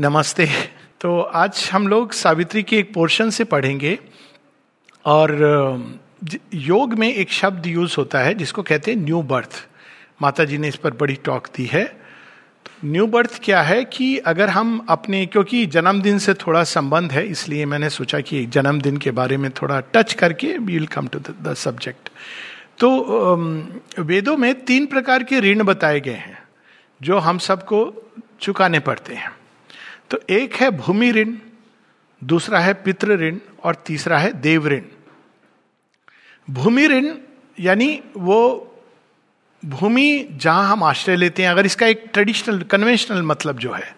नमस्ते। तो आज हम लोग सावित्री के एक पोर्शन से पढ़ेंगे और योग में एक शब्द यूज़ होता है जिसको कहते हैं न्यू बर्थ। माता जी ने इस पर बड़ी टॉक दी है। तो न्यू बर्थ क्या है कि अगर हम अपने, क्योंकि जन्मदिन से थोड़ा संबंध है, इसलिए मैंने सोचा कि जन्मदिन के बारे में थोड़ा टच करके we will come to the subject तो वेदों में तीन प्रकार के ऋण बताए गए हैं, जो हम सबको चुकाने पड़ते हैं। तो एक है भूमि ऋण, दूसरा है पितृ ऋण और तीसरा है देव ऋण। भूमि ऋण यानी वो भूमि जहाँ हम आश्रय लेते हैं, अगर इसका एक ट्रेडिशनल कन्वेंशनल मतलब जो है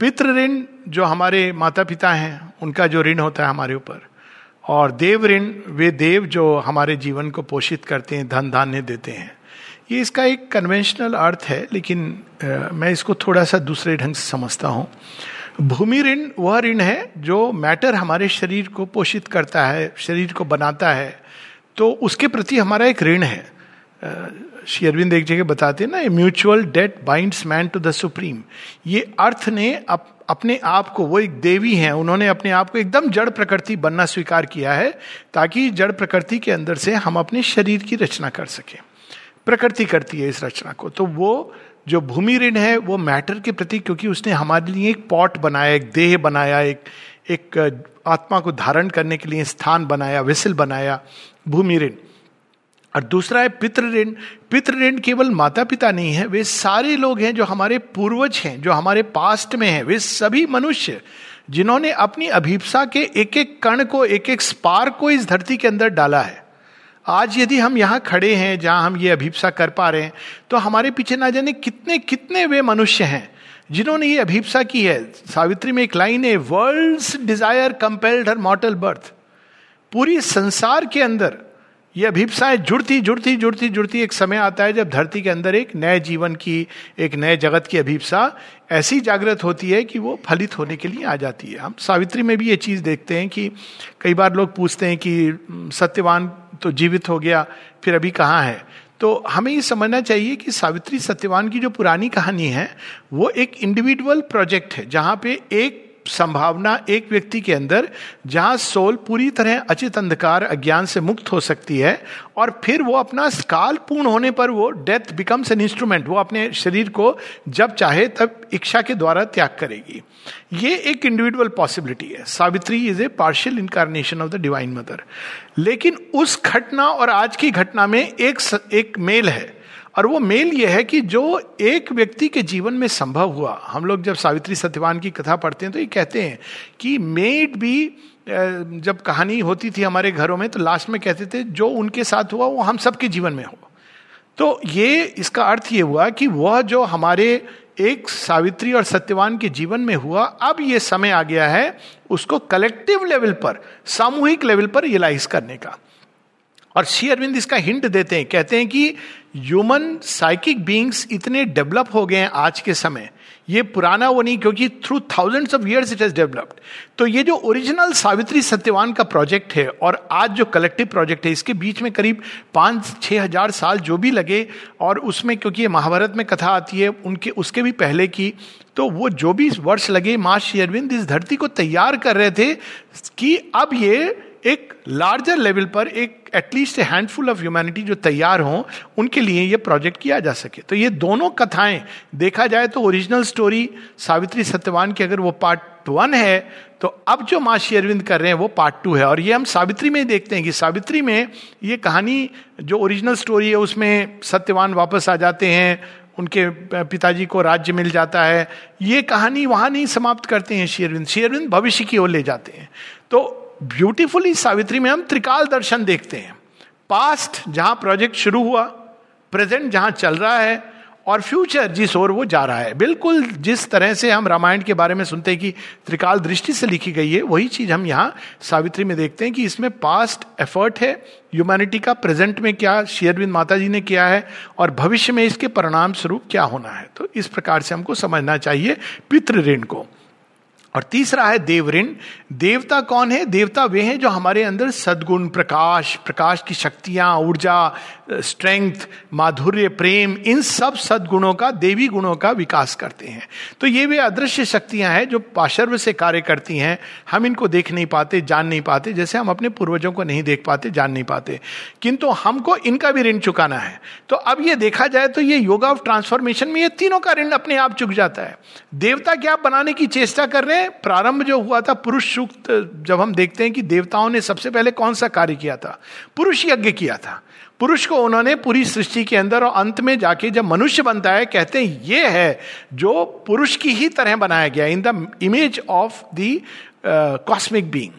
पितृ ऋण जो हमारे माता पिता हैं, उनका जो ऋण होता है हमारे ऊपर, और देव ऋण, वे देव जो हमारे जीवन को पोषित करते हैं धन धान्य देते हैं। ये इसका एक कन्वेंशनल अर्थ है लेकिन आ, मैं इसको थोड़ा सा दूसरे ढंग से समझता हूँ। भूमि ऋण वह ऋण है जो मैटर हमारे शरीर को पोषित करता है शरीर को बनाता है। तो उसके प्रति हमारा एक ऋण है। श्री अरविंद एक जगह बताते हैं ना mutual debt binds man to the supreme ये अर्थ ने अप, अपने आप को वो एक देवी हैं उन्होंने अपने आप को एकदम जड़ प्रकृति बनना स्वीकार किया है ताकि जड़ प्रकृति के अंदर से हम अपने शरीर की रचना कर सकें। प्रकृति करती है इस रचना को। तो वो जो भूमि ऋण है, वो मैटर के प्रति क्योंकि उसने हमारे लिए एक पॉट बनाया, एक देह बनाया, एक एक, आत्मा को धारण करने के लिए स्थान बनाया विसिल बनाया, भूमि ऋण। और दूसरा है पितृ ऋण। पितृ ऋण केवल माता पिता नहीं है, वे सारे लोग हैं जो हमारे पूर्वज हैं, जो हमारे पास्ट में हैं। वे सभी मनुष्य, जिन्होंने अपनी अभिप्सा के एक एक कण को एक एक स्पार को इस धरती के अंदर डाला है। आज यदि हम यहाँ खड़े हैं, जहाँ हम ये अभिप्सा कर पा रहे हैं तो हमारे पीछे ना जाने कितने कितने वे मनुष्य हैं, जिन्होंने ये अभिप्सा की है। सावित्री में एक लाइन है वर्ल्ड्स डिज़ायर कंपेल्ड हर मॉटल बर्थ पूरी संसार के अंदर ये अभिप्साएँ जुड़ती जुड़ती जुड़ती जुड़ती एक समय आता है जब धरती के अंदर एक नए जीवन की, एक नए जगत की अभिप्सा ऐसी जागृत होती है कि वो फलित होने के लिए आ जाती है। हम सावित्री में भी ये चीज़ देखते हैं कि कई बार लोग पूछते हैं कि सत्यवान तो जीवित हो गया, फिर अभी कहाँ है? तो हमें ये समझना चाहिए कि सावित्री सत्यवान की जो पुरानी कहानी है, वो एक इंडिविजुअल प्रोजेक्ट है, जहाँ पे एक संभावना एक व्यक्ति के अंदर, जहाँ सोल पूरी तरह अचित अंधकार अज्ञान से मुक्त हो सकती है, और फिर वो अपना काल पूर्ण होने पर वो डेथ बिकम्स एन इंस्ट्रूमेंट वो अपने शरीर को जब चाहे तब इच्छा के द्वारा त्याग करेगी। ये एक इंडिविजुअल पॉसिबिलिटी है। Savitri is a partial incarnation of the divine mother लेकिन उस घटना और आज की घटना में एक एक मेल है। और वो मेल ये है कि जो एक व्यक्ति के जीवन में संभव हुआ, हम लोग जब सावित्री सत्यवान की कथा पढ़ते हैं तो ये कहते हैं कि मेड भी जब कहानी होती थी हमारे घरों में तो लास्ट में कहते थे, जो उनके साथ हुआ वो हम सबके जीवन में हो। तो ये, इसका अर्थ ये हुआ कि वह जो हमारे एक सावित्री और सत्यवान के जीवन में हुआ, अब ये समय आ गया है उसको कलेक्टिव लेवल पर, सामूहिक लेवल पर रियलाइज़ करने का। और श्री अरविंद इसका हिंट देते हैं, कहते हैं कि ह्यूमन साइकिक बींग्स इतने डेवलप हो गए हैं आज के समय। ये पुराना वो नहीं, क्योंकि through thousands of years it has developed तो ये जो ओरिजिनल सावित्री सत्यवान का प्रोजेक्ट है, और आज जो कलेक्टिव प्रोजेक्ट है, इसके बीच में करीब पाँच छह हज़ार साल जो भी लगे, और उसमें क्योंकि ये महाभारत में कथा आती है, उनके, उसके भी पहले की तो वो जो भी वर्ष लगे, माँ श्री अरविंद इस धरती को तैयार कर रहे थे कि अब ये एक लार्जर लेवल पर एक एटलीस्ट हैंडफुल ऑफ़ ह्यूमैनिटी जो तैयार हों, उनके लिए ये प्रोजेक्ट किया जा सके। तो ये दोनों कथाएँ देखा जाए तो ओरिजिनल स्टोरी सावित्री सत्यवान की अगर वो पार्ट वन है तो अब जो माँ श्री अरविंद कर रहे हैं वो पार्ट टू है। और ये हम सावित्री में ही देखते हैं कि सावित्री में ये कहानी जो ओरिजिनल स्टोरी है, उसमें सत्यवान वापस आ जाते हैं, उनके पिताजी को राज्य मिल जाता है। ये कहानी वहाँ नहीं समाप्त करते हैं शेरविंद शेरविंद भविष्य की ओर ले जाते हैं। तो ब्यूटीफुली सावित्री में हम त्रिकाल दर्शन देखते हैं। पास्ट जहाँ प्रोजेक्ट शुरू हुआ प्रेजेंट जहाँ चल रहा है, और फ्यूचर जिस ओर वो जा रहा है। बिल्कुल जिस तरह से हम रामायण के बारे में सुनते हैं कि त्रिकाल दृष्टि से लिखी गई है, वही चीज़ हम यहाँ सावित्री में देखते हैं कि इसमें पास्ट एफर्ट है। ह्यूमैनिटी का प्रेजेंट में क्या शेयरविंद माता जी ने किया है, और भविष्य में इसके परिणाम स्वरूप क्या होना है। तो इस प्रकार से हमको समझना चाहिए पितृ ऋण को। और तीसरा है देवऋण। देवता कौन है? देवता वे हैं जो हमारे अंदर सदगुण, प्रकाश प्रकाश की शक्तियाँ, ऊर्जा स्ट्रेंथ माधुर्य, प्रेम, इन सब सदगुणों का, देवी गुणों का विकास करते हैं। तो ये वे अदृश्य शक्तियाँ हैं जो पाशर्व से कार्य करती हैं। हम इनको देख नहीं पाते, जान नहीं पाते, जैसे हम अपने पूर्वजों को नहीं देख पाते, जान नहीं पाते। किंतु हमको इनका भी ऋण चुकाना है। तो अब ये देखा जाए तो ये योगा ऑफ़ ट्रांसफॉर्मेशन में ये तीनों का ऋण अपने आप चुक जाता है। देवता क्या बनाने की चेष्टा कर रहे हैं? प्रारंभ जो हुआ था, पुरुष सूक्त, जब हम देखते हैं कि देवताओं ने सबसे पहले कौन सा कार्य किया था? पुरुष यज्ञ किया था। पुरुष को उन्होंने पूरी सृष्टि के अंदर और अंत में जाके जब मनुष्य बनता है, कहते हैं, ये है जो पुरुष की ही तरह बनाया गया in the image of the cosmic being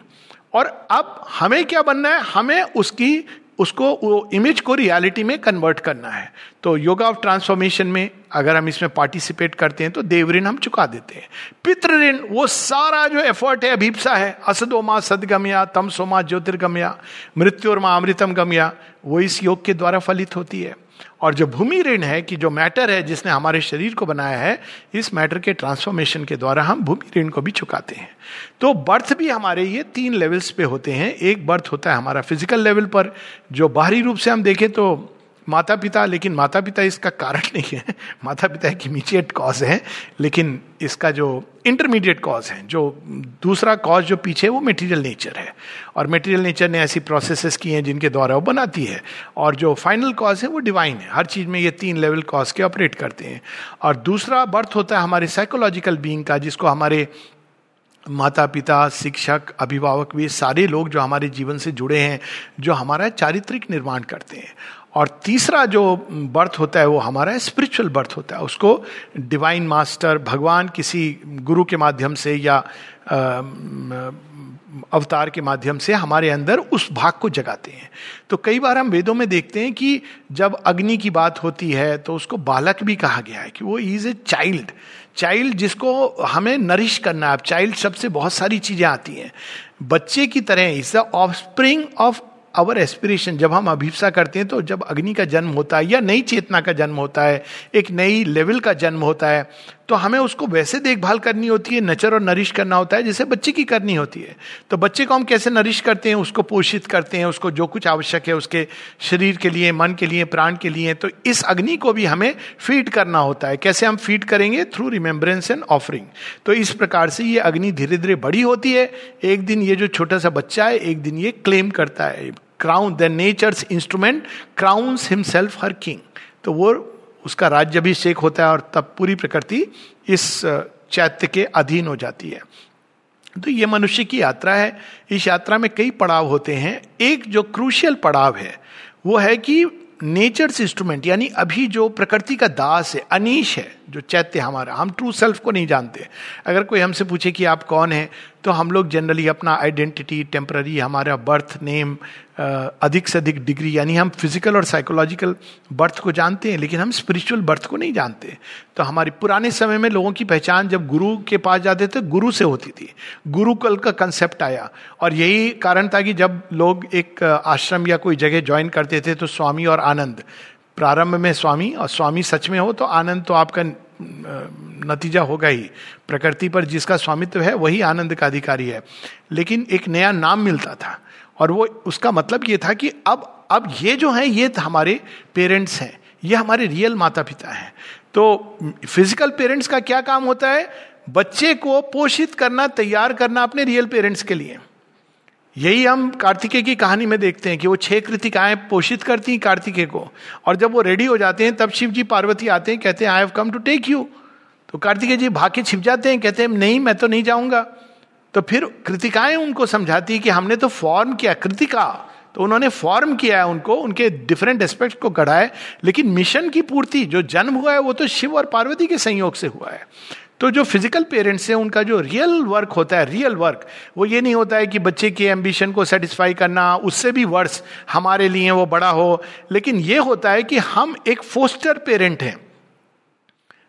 और अब हमें क्या बनना है? हमें उसकी, उसको, वो इमेज को रियलिटी में कन्वर्ट करना है। तो योगा ऑफ़ ट्रांसफॉर्मेशन में अगर हम इसमें पार्टिसिपेट करते हैं तो देव ऋण हम चुका देते हैं। पितृ ऋण वो सारा जो एफर्ट है, अभिप्सा है। असदो माँ सदगमया तम सोमा ज्योतिर्गमया मृत्यु और माँ अमृतम गमया वो इस योग के द्वारा फलित होती है। और जो भूमि ऋण है, कि जो मैटर है, जिसने हमारे शरीर को बनाया है, इस मैटर के ट्रांसफॉर्मेशन के द्वारा हम भूमि ऋण को भी चुकाते हैं। तो बर्थ भी हमारे ये तीन लेवल्स पे होते हैं। एक बर्थ होता है हमारा फ़िज़िकल लेवल पर, जो बाहरी रूप से हम देखें तो माता पिता लेकिन माता पिता इसका कारण नहीं है। माता पिता एक इमीडिएट कॉज है, लेकिन इसका जो इंटरमीडिएट कॉज है, जो दूसरा कॉज जो पीछे है, वो मेटीरियल नेचर है। और मेटीरियल नेचर ने ऐसी प्रोसेसेस की हैं, जिनके द्वारा वो बनाती है। और जो फाइनल कॉज है, वो डिवाइन है। हर चीज़ में ये तीन लेवल कॉज के ऑपरेट करते हैं। और दूसरा बर्थ होता है हमारे साइकोलॉजिकल बींग का, जिसको हमारे माता पिता शिक्षक, अभिभावक भी सारे लोग जो हमारे जीवन से जुड़े हैं, जो हमारा चारित्रिक निर्माण करते हैं। और तीसरा जो बर्थ होता है वो हमारा स्पिरिचुअल बर्थ होता है। उसको डिवाइन मास्टर भगवान किसी गुरु के माध्यम से या अवतार के माध्यम से हमारे अंदर उस भाग को जगाते हैं। तो कई बार हम वेदों में देखते हैं कि जब अग्नि की बात होती है तो उसको बालक भी कहा गया है कि वो इज़ ए चाइल्ड चाइल्ड जिसको हमें नरिश करना है। चाइल्ड शब्द से बहुत सारी चीज़ें आती हैं। बच्चे की तरह is the of spring of our aspiration जब हम अभिप्सा करते हैं तो जब अग्नि का जन्म होता है या नई चेतना का जन्म होता है, एक नई लेवल का जन्म होता है तो हमें उसको वैसे देखभाल करनी होती है, नचर और नरिश करना होता है, जैसे बच्चे की करनी होती है। तो बच्चे को हम कैसे नरिश करते हैं, उसको पोषित करते हैं, उसको जो कुछ आवश्यक है, उसके शरीर के लिए, मन के लिए, प्राण के लिए तो इस अग्नि को भी हमें फ़ीड करना होता है। कैसे हम फ़ीड करेंगे? थ्रू रिमेम्बरेंस एंड ऑफरिंग तो इस प्रकार से ये अग्नि धीरे धीरे बड़ी होती है। एक दिन ये जो छोटा सा बच्चा है, एक दिन ये क्लेम करता है। Crown the nature's instrument crowns himself her king तो वो उसका राज्य भी शेक होता है और तब पूरी प्रकृति इस चैत्य के अधीन हो जाती है। तो ये मनुष्य की यात्रा है। इस यात्रा में कई पड़ाव होते हैं। एक जो क्रूशियल पड़ाव है, वो है कि नेचर्स इंस्ट्रूमेंट यानी अभी जो प्रकृति का दास है, अनिश है जो चैत्य हमारा। हम ट्रू सेल्फ को नहीं जानते। अगर कोई हमसे पूछे कि आप कौन हैं तो हम लोग जनरली अपना आइडेंटिटी टेम्पररी हमारा बर्थ नेम अधिक से अधिक डिग्री यानी हम फ़िज़िकल और साइकोलॉजिकल बर्थ को जानते हैं, लेकिन हम स्पिरिचुअल बर्थ को नहीं जानते। तो हमारे पुराने समय में लोगों की पहचान जब गुरु के पास जाते थे, गुरु से होती थी। गुरुकल का कंसेप्ट आया। और यही कारण था कि जब लोग एक आश्रम या कोई जगह ज्वाइन करते थे तो स्वामी और आनंद। प्रारंभ में स्वामी और स्वामी सच में हो तो आनंद तो आपका नतीजा होगा ही। प्रकृति पर जिसका स्वामित्व है, वही आनंद का अधिकारी है। लेकिन एक नया नाम मिलता था और वो, उसका मतलब ये था कि अब अब ये जो है, ये हमारे पेरेंट्स हैं। ये हमारे रियल माता पिता हैं। तो फ़िज़िकल पेरेंट्स का क्या काम होता है? बच्चे को पोषित करना, तैयार करना अपने रियल पेरेंट्स के लिए। यही हम कार्तिकेय की कहानी में देखते हैं कि वो छह कृतिकाएँ पोषित करती हैं कार्तिकेय को। और जब वो रेडी हो जाते हैं, तब शिव जी पार्वती आते हैं, कहते हैं I have come to take you तो कार्तिकेय जी भाग के छिप जाते हैं, कहते हैं, नहीं, मैं तो नहीं जाऊँगा। तो फिर कृतिकाएँ उनको समझाती कि हमने तो फॉर्म किया, कृतिका। तो उन्होंने फॉर्म किया है उनको, उनके डिफरेंट एस्पेक्ट को गढ़ा है। लेकिन मिशन की पूर्ति, जो जन्म हुआ है, वो तो शिव और पार्वती के संयोग से हुआ है। तो जो फ़िज़िकल पेरेंट्स हैं, उनका जो रियल वर्क होता है रियल वर्क वो ये नहीं होता है कि बच्चे के एम्बिशन को सेटिस्फाई करना उससे भी वर्स हमारे लिए वो बड़ा हो। लेकिन ये होता है कि हम एक फोस्टर पेरेंट हैं।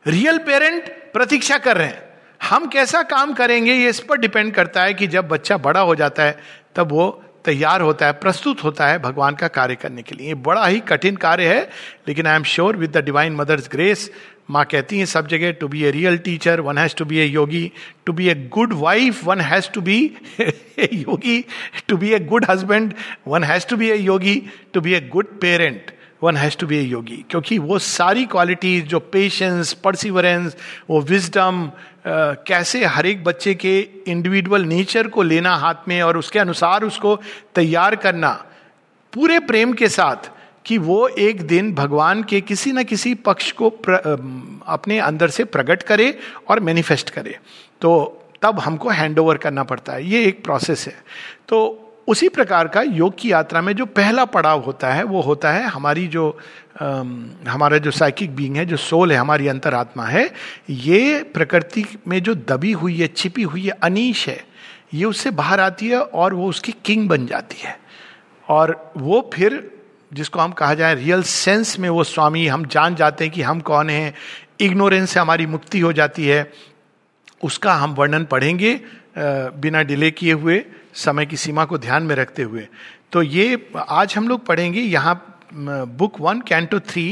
रियल पेरेंट प्रतीक्षा कर रहे हैं। हम कैसा काम करेंगे, ये इस पर डिपेंड करता है कि जब बच्चा बड़ा हो जाता है, तब वो तैयार होता है, प्रस्तुत होता है भगवान का कार्य करने के लिए। ये बड़ा ही कठिन कार्य है, लेकिन I am sure with the divine mother's grace माँ कहती हैं सब जगह to be a real teacher one has to be a yogi to be a good wife one has to be a yogi to be a good husband one has to be a yogi to be a good parent one has to be a yogi क्योंकि वो सारी qualities जो patience perseverance वो wisdom कैसे हर एक बच्चे के individual nature को लेना हाथ में और उसके अनुसार उसको तैयार करना पूरे प्रेम के साथ कि वो एक दिन भगवान के किसी न किसी पक्ष को प्र, अपने अंदर से प्रकट करे और मैनिफेस्ट करे। तो तब हमको हैंड ओवर करना पड़ता है। ये एक प्रोसेस है। तो उसी प्रकार का योग की यात्रा में जो पहला पड़ाव होता है वो होता है हमारी जो हमारा जो साइकिक बींग है, जो सोल है, हमारी अंतरात्मा है, ये प्रकृति में जो दबी हुई है, छिपी हुई है, अनीश है, ये उससे बाहर आती है और वो उसकी किंग बन जाती है। और वो फिर, जिसको हम कहा जाए रियल सेंस में, वो स्वामी, हम जान जाते हैं कि हम कौन हैं इग्नोरेंस से हमारी मुक्ति हो जाती है, उसका हम वर्णन पढ़ेंगे बिना डिले किए हुए, समय की सीमा को ध्यान में रखते हुए। तो ये आज हम लोग पढ़ेंगे, यहाँ book one canto three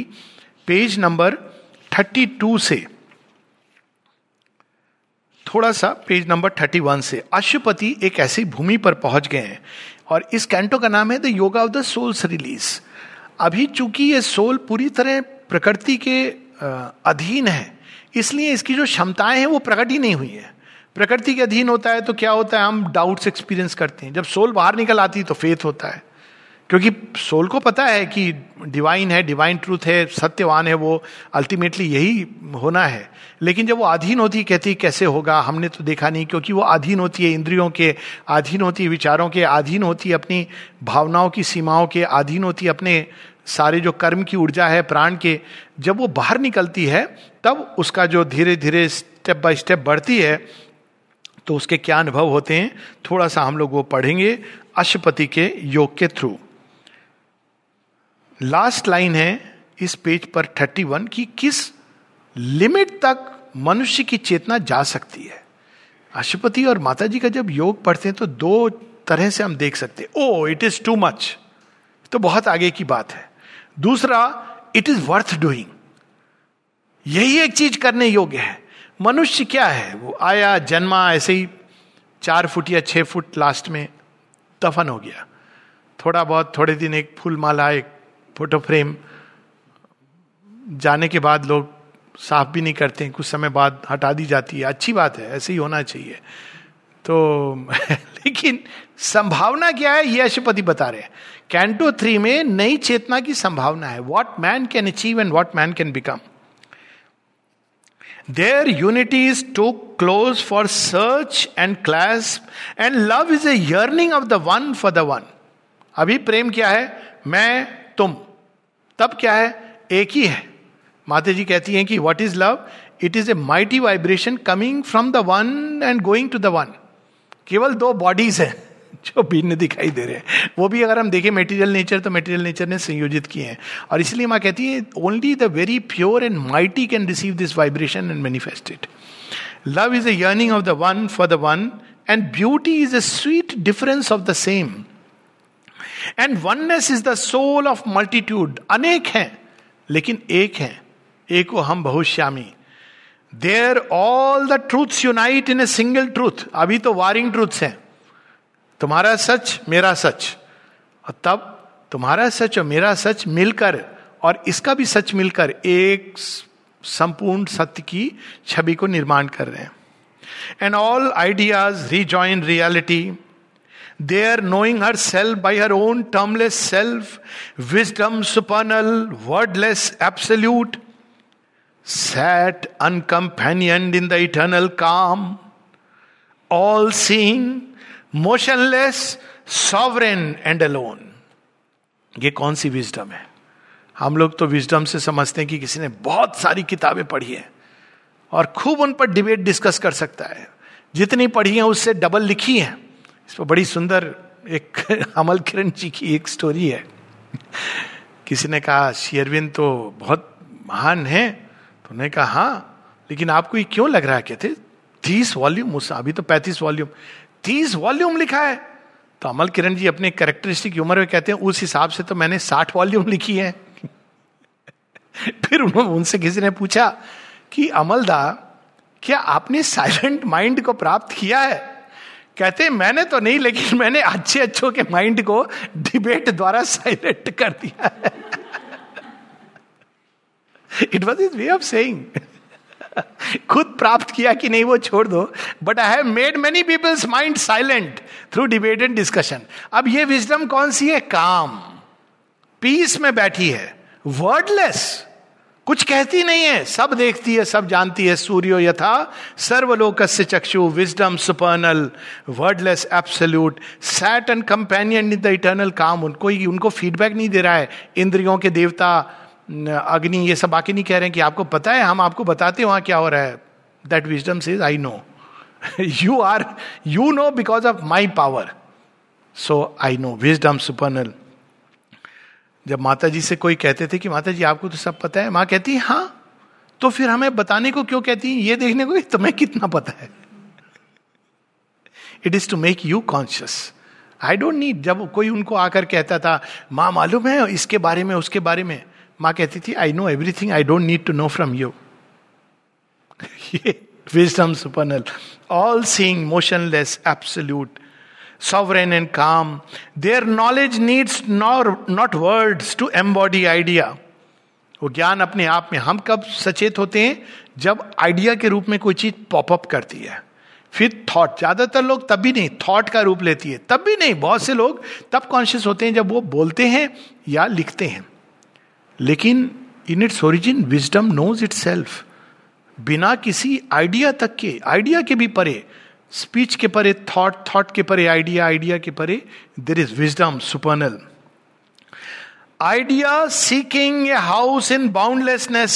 page number thirty two से। थोड़ा सा पेज नंबर थर्टी वन से। अशुपति एक ऐसी भूमि पर पहुँच गए हैं और इस कैंटो का नाम है the yoga of the soul's release अभी चूँकि ये सोल पूरी तरह प्रकृति के अधीन है, इसलिए इसकी जो क्षमताएँ हैं वो प्रकट ही नहीं हुई है। प्रकृति के अधीन होता है तो क्या होता है? हम डाउट्स एक्सपीरियंस करते हैं। जब सोल बाहर निकल आती है तो फेथ होता है। क्योंकि सोल को पता है कि डिवाइन है डिवाइन ट्रूथ है, सत्यवान है वो अल्टीमेटली यही होना है। लेकिन जब वो अधीन होती, कहती, कैसे होगा? हमने तो देखा नहीं, क्योंकि वो अधीन होती है, इंद्रियों के अधीन होती है, विचारों के अधीन होती है अपनी भावनाओं की सीमाओं के अधीन होती है अपने सारे जो कर्म की ऊर्जा है, प्राण के, जब वो बाहर निकलती है, तब उसका जो धीरे धीरे स्टेप बाय स्टेप बढ़ती है तो उसके क्या अनुभव होते हैं? थोड़ा सा हम लोग वो पढ़ेंगे अशुपति के योग के थ्रू। लास्ट लाइन है इस पेज पर थर्टी वन की किस लिमिट तक मनुष्य की चेतना जा सकती है? अशुपति और माता जी का जब योग पढ़ते हैं तो दो तरह से हम देख सकते हैं। Oh it is too much तो बहुत आगे की बात है। दूसरा इट इज़ वर्थ डूइंग यही एक चीज़ करने योग्य है। मनुष्य क्या है? वो आया, जन्मा, ऐसे ही चार फुट या छह फुट लास्ट में दफन हो गया। थोड़ा बहुत, थोड़े दिन एक फूल माला एक फ़ोटो फ्रेम जाने के बाद लोग साफ़ भी नहीं करते हैं कुछ समय बाद हटा दी जाती है। अच्छी बात है ऐसे ही होना चाहिए। तो लेकिन संभावना क्या है ये अशुपति बता रहे हैं। कैंटो थ्री में नई चेतना की संभावना है। What man can achieve and what man can become Their unity is too close for search and clasp, and love is a yearning of the one for the one. अभी प्रेम क्या है? मैं तुम। तब क्या है? एक ही है। माता जी कहती हैं कि what is love it is a mighty vibration coming from the one and going to the one केवल दो बॉडीज हैं जो भिन्न दिखाई दे रहे हैं। वो भी अगर हम देखें मेटीरियल नेचर तो मेटीरियल नेचर ने संयोजित किए हैं। और इसलिए माँ कहती है only the very pure and mighty can receive this vibration and manifest it love is a yearning of the one for the one and beauty is a sweet difference of the same and oneness is the soul of multitude अनेक हैं, लेकिन एक है। एक हम बहुत श्यामी there all the truth unite in a single truth अभी तो वारिंग ट्रूथ्स हैं। तुम्हारा सच, मेरा सच। और तब तुम्हारा सच और मेरा सच मिलकर, और इसका भी सच मिलकर एक संपूर्ण सत्य की छवि को निर्माण कर रहे हैं। And all ideas rejoin reality they are knowing her self by her own termless self wisdom supernal wordless absolute Sat uncompanioned in the eternal calm all seeing motionless sovereign and alone ये कौन सी wisdom है? हम लोग तो wisdom से समझते हैं कि किसी ने बहुत सारी किताबें पढ़ी है और खूब उन पर डिबेट डिस्कस कर सकता है। जितनी पढ़ी है उससे डबल लिखी है। इस पर बड़ी सुंदर एक अमल किरण जी की एक स्टोरी है। किसी ने कहा शेयरविन तो बहुत महान है। तो उन्होंने कहा हाँ लेकिन आपको ये क्यों लग रहा है? कहते, तीस वॉल्यूम, उस, अभी तो पैंतीस वॉल्यूम। तीस वॉल्यूम लिखा है? तो अमल किरण जी अपने कैरेक्टरिस्टिक उम्र में कहते हैं, उस हिसाब से तो मैंने साठ वॉल्यूम लिखी है। फिर उनसे किसी ने पूछा कि अमलदा क्या आपने साइलेंट माइंड को प्राप्त किया है? कहते मैंने तो नहीं, लेकिन मैंने अच्छे अच्छों के माइंड को डिबेट द्वारा साइलेंट कर दिया it was his way of saying खुद प्राप्त किया कि नहीं वो छोड़ दो but I have made many people's mind silent through debate and discussion अब ये विजडम कौन सी है? काम। पीस में बैठी है। वर्डलेस कुछ कहती नहीं है, सब देखती है, सब जानती है, सूर्यो यथा सर्वलोक से चक्षु wisdom supernal wordless absolute Sat uncompanioned in the eternal calm उनको उनको फीडबैक नहीं दे रहा है, इंद्रियों के देवता अग्नि, ये सब बाकी नहीं कह रहे हैं कि आपको पता है, हम आपको बताते वहाँ क्या हो रहा है। That wisdom says I know you are you know because of my power so I know wisdom supernal जब माता जी से कोई कहते थे कि माता जी आपको तो सब पता है। माँ कहती है हाँ तो फिर हमें बताने को क्यों कहती है? ये देखने को तुम्हें कितना पता है। It is to make you conscious I don't need जब कोई उनको आकर कहता था, माँ, मालूम है इसके बारे में, उसके बारे में? माँ कहती थी I know everything I don't need to know from you wisdom supernal all seeing motionless absolute sovereign and calm. Their knowledge needs nor, not words to embody idea. वो ज्ञान अपने आप में हम कब सचेत होते हैं? जब आइडिया के रूप में कोई चीज़ पॉपअप करती है। फिर थॉट ज़्यादातर लोग तब भी नहीं थॉट का रूप लेती है। तब भी नहीं बहुत से लोग तब कॉन्शियस होते हैं जब वो बोलते हैं या लिखते हैं। लेकिन in its origin wisdom knows itself बिना किसी आइडिया तक के आइडिया के भी परे स्पीच के परे थॉट थॉट के परे आइडिया आइडिया के परे there is wisdom supernal idea seeking a house in boundlessness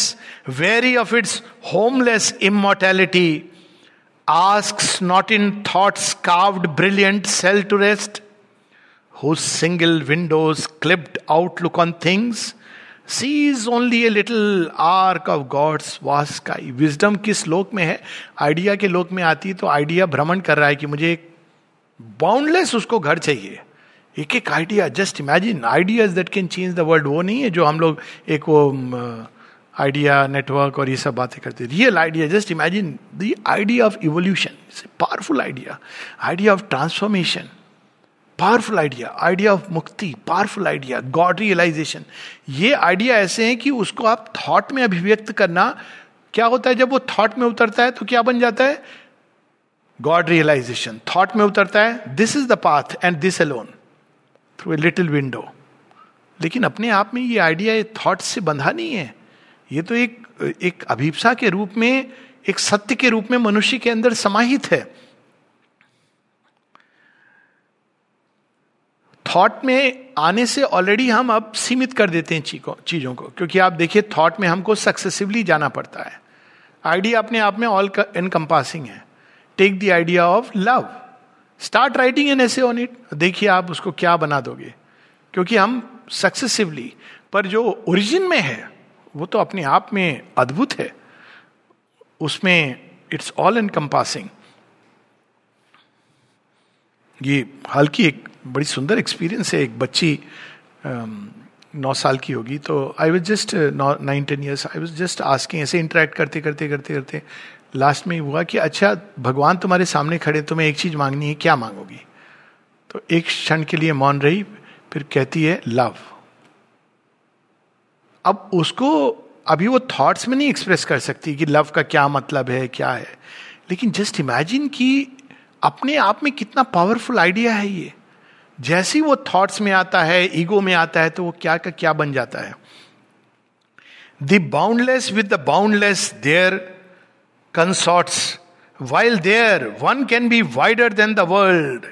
weary of its homeless immortality ask not in thought's carved brilliant cell to rest whose single windows clipped outlook on things sees only a little arc of God's vast sky wisdom किस लोक में है? Idea के लोक में आती है तो आइडिया भ्रमण कर रहा है कि मुझे एक बाउंडलेस उसको घर चाहिए। एक एक idea just imagine ideas that can change the world वो नहीं है जो हम लोग एक वो आइडिया नेटवर्क और ये सब बातें करते real idea just imagine the idea of evolution powerful idea idea of transformation powerful idea idea of मुक्ति पावरफुल आइडिया गॉड रियलाइजेशन ये आइडिया ऐसे हैं कि उसको आप थॉट में अभिव्यक्त करना, क्या होता है जब वो थॉट में उतरता है तो क्या बन जाता है? गॉड रियलाइजेशन थॉट में उतरता है this is the path and this alone through a little window लेकिन अपने आप में ये आइडिया ये थॉट से बंधा नहीं है। ये तो एक एक अभिप्सा के रूप में, एक सत्य के रूप में मनुष्य के अंदर समाहित है। थॉट में आने से ऑलरेडी हम अब सीमित कर देते हैं चीज़ों को, क्योंकि आप देखिए थॉट में हमको सक्सेसिवली जाना पड़ता है। आइडिया अपने आप में ऑल इनकम्पासिंग है। Take the idea of love start writing an essay on it देखिए आप उसको क्या बना दोगे। क्योंकि हम सक्सेसिवली पर जो ओरिजिन में है, वो तो अपने आप में अद्भुत है। उसमें इट्स ऑल एनकम्पासिंग ये हल्की एक बड़ी सुंदर एक्सपीरियंस है। एक बच्ची नौ साल की होगी। तो I was just nine ten years I was just asking ऐसे इंटरेक्ट करते करते करते करते। लास्ट में हुआ कि अच्छा भगवान तुम्हारे सामने खड़े, तुम्हें एक चीज़ मांगनी है, क्या मांगोगी? तो एक क्षण के लिए मौन रही, फिर कहती है, लव. अब उसको, अभी वो थॉट्स में नहीं एक्सप्रेस कर सकती कि लव का क्या मतलब है, क्या है। लेकिन जस्ट इमेजिन कि अपने आप में कितना पावरफुल आइडिया है ये। जैसे ही वो थॉट्स में आता है ईगो में आता है तो वो क्या का क्या बन जाता है? The boundless with the boundless there consorts while there one can be wider than the world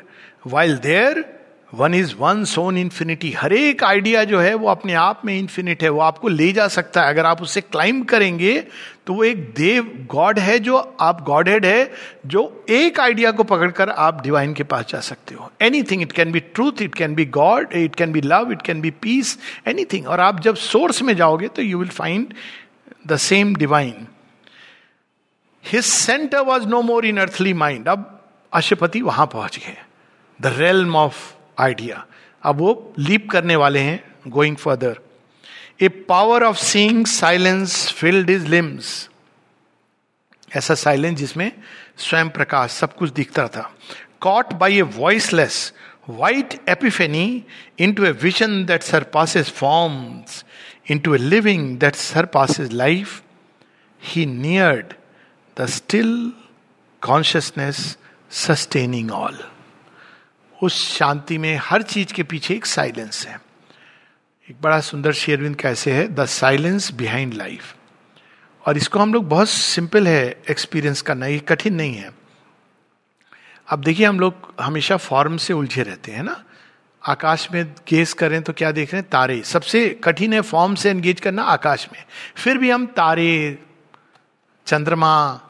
while there one is one's own infinity हर एक आइडिया जो है, वो अपने आप में इन्फिनिट है। वो आपको ले जा सकता है। अगर आप उससे क्लाइम करेंगे तो वो एक देव गॉड है जो आप गॉड हेड है, जो एक आइडिया को पकड़कर आप डिवाइन के पास जा सकते हो। Anything it can be truth it can be God it can be love it can be peace anything और आप जब सोर्स में जाओगे तो you will find the same divine his centre was no more in earthly mind अब अशुपति वहाँ पहुँच गए। द रेलम ऑफ़ आइडिया अब वो लीप करने वाले हैं going further a power of seeing silence filled his limbs ऐसा साइलेंस जिसमें स्वयं प्रकाश सब कुछ दिखता था। Caught by a voiceless white epiphany into a vision that surpasses forms into a living that surpasses life he neared the still consciousness sustaining all उस शांति में हर चीज़ के पीछे एक साइलेंस है। एक बड़ा सुंदर शेरविंद कैसे है, द साइलेंस बिहाइंड लाइफ. और इसको हम लोग बहुत सिंपल है एक्सपीरियंस करना ये कठिन नहीं है। अब देखिए, हम लोग हमेशा फॉर्म से उलझे रहते हैं ना। आकाश में गेस करें तो क्या देख रहे हैं? तारे। सबसे कठिन है फॉर्म से एंगेज करना आकाश में। फिर भी हम तारे, चंद्रमा,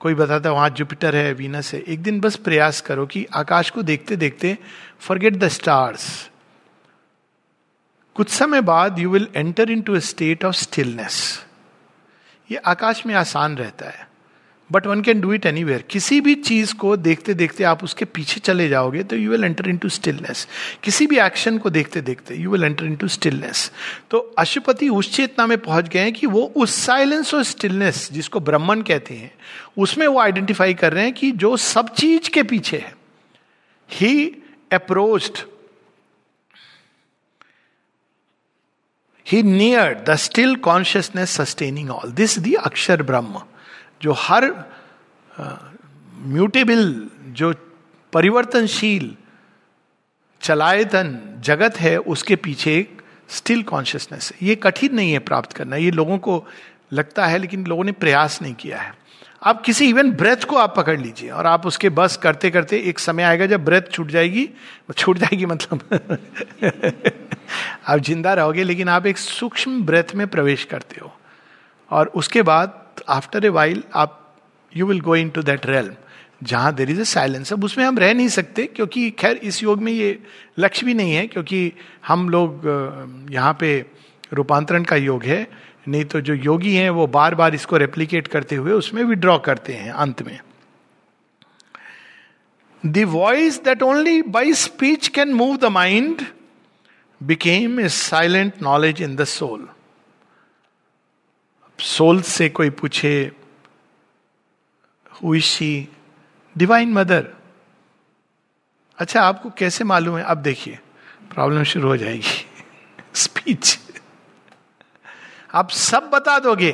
कोई बताता वहाँ जुपिटर है वीनस है। एक दिन बस प्रयास करो कि आकाश को देखते देखते फॉरगेट द स्टार्स कुछ समय बाद you will enter into state of stillness ये आकाश में आसान रहता है but one can do it any किसी भी चीज़ को देखते देखते आप उसके पीछे चले जाओगे तो you will enter into stillness किसी भी एक्शन को देखते देखते you will enter into stillness तो अशुपति उस चेतना में पहुँच गए हैं कि वो उस साइलेंस और स्टिलनेस जिसको ब्रह्मन कहते हैं, उसमें वो आइडेंटिफाई कर रहे हैं कि जो सब चीज़ के पीछे है he approached he near the still consciousness sustaining all this the अक्षर ब्रह्म जो हर म्यूटेबल uh, जो परिवर्तनशील चलायतन जगत है उसके पीछे एक स्टिल कॉन्शियसनेस ये कठिन नहीं है प्राप्त करना। ये लोगों को लगता है लेकिन लोगों ने प्रयास नहीं किया है। आप किसी इवन ब्रेथ को आप पकड़ लीजिए और आप उसके बस करते करते एक समय आएगा जब ब्रेथ छूट जाएगी। छूट जाएगी मतलब। आप ज़िंदा रहोगे, लेकिन आप एक सूक्ष्म ब्रेथ में प्रवेश करते हो। और उसके बाद आफ्टर ए वाइल आप you will go into that realm जहाँ देर इज़ ए साइलेंस अब उसमें हम रह नहीं सकते, क्योंकि खैर, इस योग में ये लक्ष्य भी नहीं है, क्योंकि हम लोग यहाँ पे रूपांतरण का योग है नहीं तो जो योगी हैं, वो बार बार इसको रेप्लीकेट करते हुए उसमें विड्रॉ करते हैं, अंत में। The voice that only by speech can move the mind became a silent knowledge in the soul soul से कोई पूछे हुई डिवाइन मदर अच्छा आपको कैसे मालूम है? अब देखिए प्रॉब्लम शुरू हो जाएगी। स्पीच आप सब बता दोगे,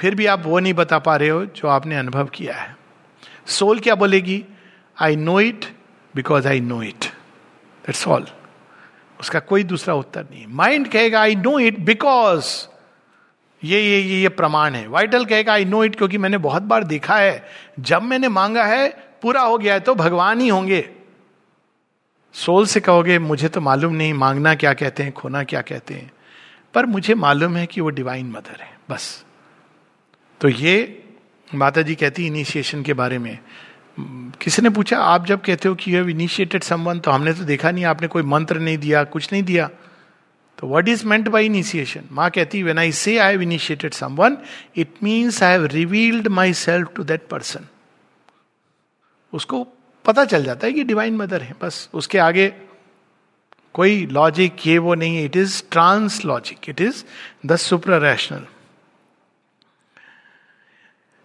फिर भी आप वो नहीं बता पा रहे हो जो आपने अनुभव किया है। सोल क्या बोलेगी? I know it because I know it that's all उसका कोई दूसरा उत्तर नहीं माइंड कहेगा आई नो इट बिकॉज़ ये ये ये ये प्रमाण है। वाइटल कहेगा आई नो इट क्योंकि मैंने बहुत बार देखा है। जब मैंने मांगा है, पूरा हो गया है तो भगवान ही होंगे। सोल से कहोगे, मुझे तो मालूम नहीं मांगना क्या कहते हैं, खोना क्या कहते हैं। पर मुझे मालूम है कि वो डिवाइन मदर है, बस। तो ये माता जी कहती इनिशिएशन के बारे में। किसी ने पूछा, आप जब कहते हो कि यू हैव इनिशिएटेड समवन तो हमने तो देखा नहीं, आपने कोई मंत्र नहीं दिया, कुछ नहीं दिया। तो what is meant by initiation माँ कहती when I say I have initiated someone it means I have revealed myself to that person उसको पता चल जाता है कि डिवाइन मदर है, बस। उसके आगे कोई लॉजिक ये वो नहीं it is trans logic it is the super rational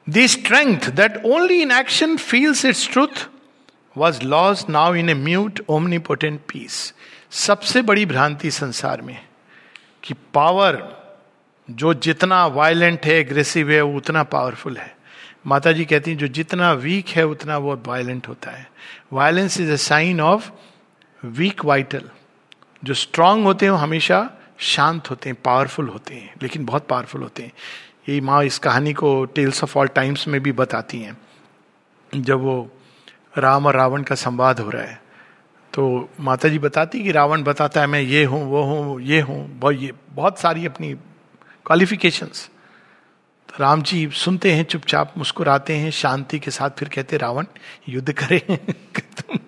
the strength that only in action feels its truth was lost now in a mute omnipotent peace सबसे बड़ी भ्रांति संसार में कि पावर जो जितना वायलेंट है एग्रेसिव है उतना पावरफुल है. माता जी कहती हैं, जो जितना वीक है, उतना वो वायलेंट होता है. Violence is a sign of weak vital जो स्ट्रांग होते हैं, वो हमेशा शांत होते हैं पावरफुल होते हैं, लेकिन बहुत पावरफुल होते हैं। ये माँ इस कहानी को टेल्स ऑफ़ ऑल टाइम्स में भी बताती हैं। जब वो राम और रावण का संवाद हो रहा है तो माता जी बताती कि रावण बताता है, मैं ये हूँ, वो हूँ, ये हूँ, बहुत ये, बहुत सारी अपनी क्वालिफिकेशंस तो राम जी सुनते हैं, चुपचाप मुस्कुराते हैं, शांति के साथ फिर कहते रावण, युद्ध करें।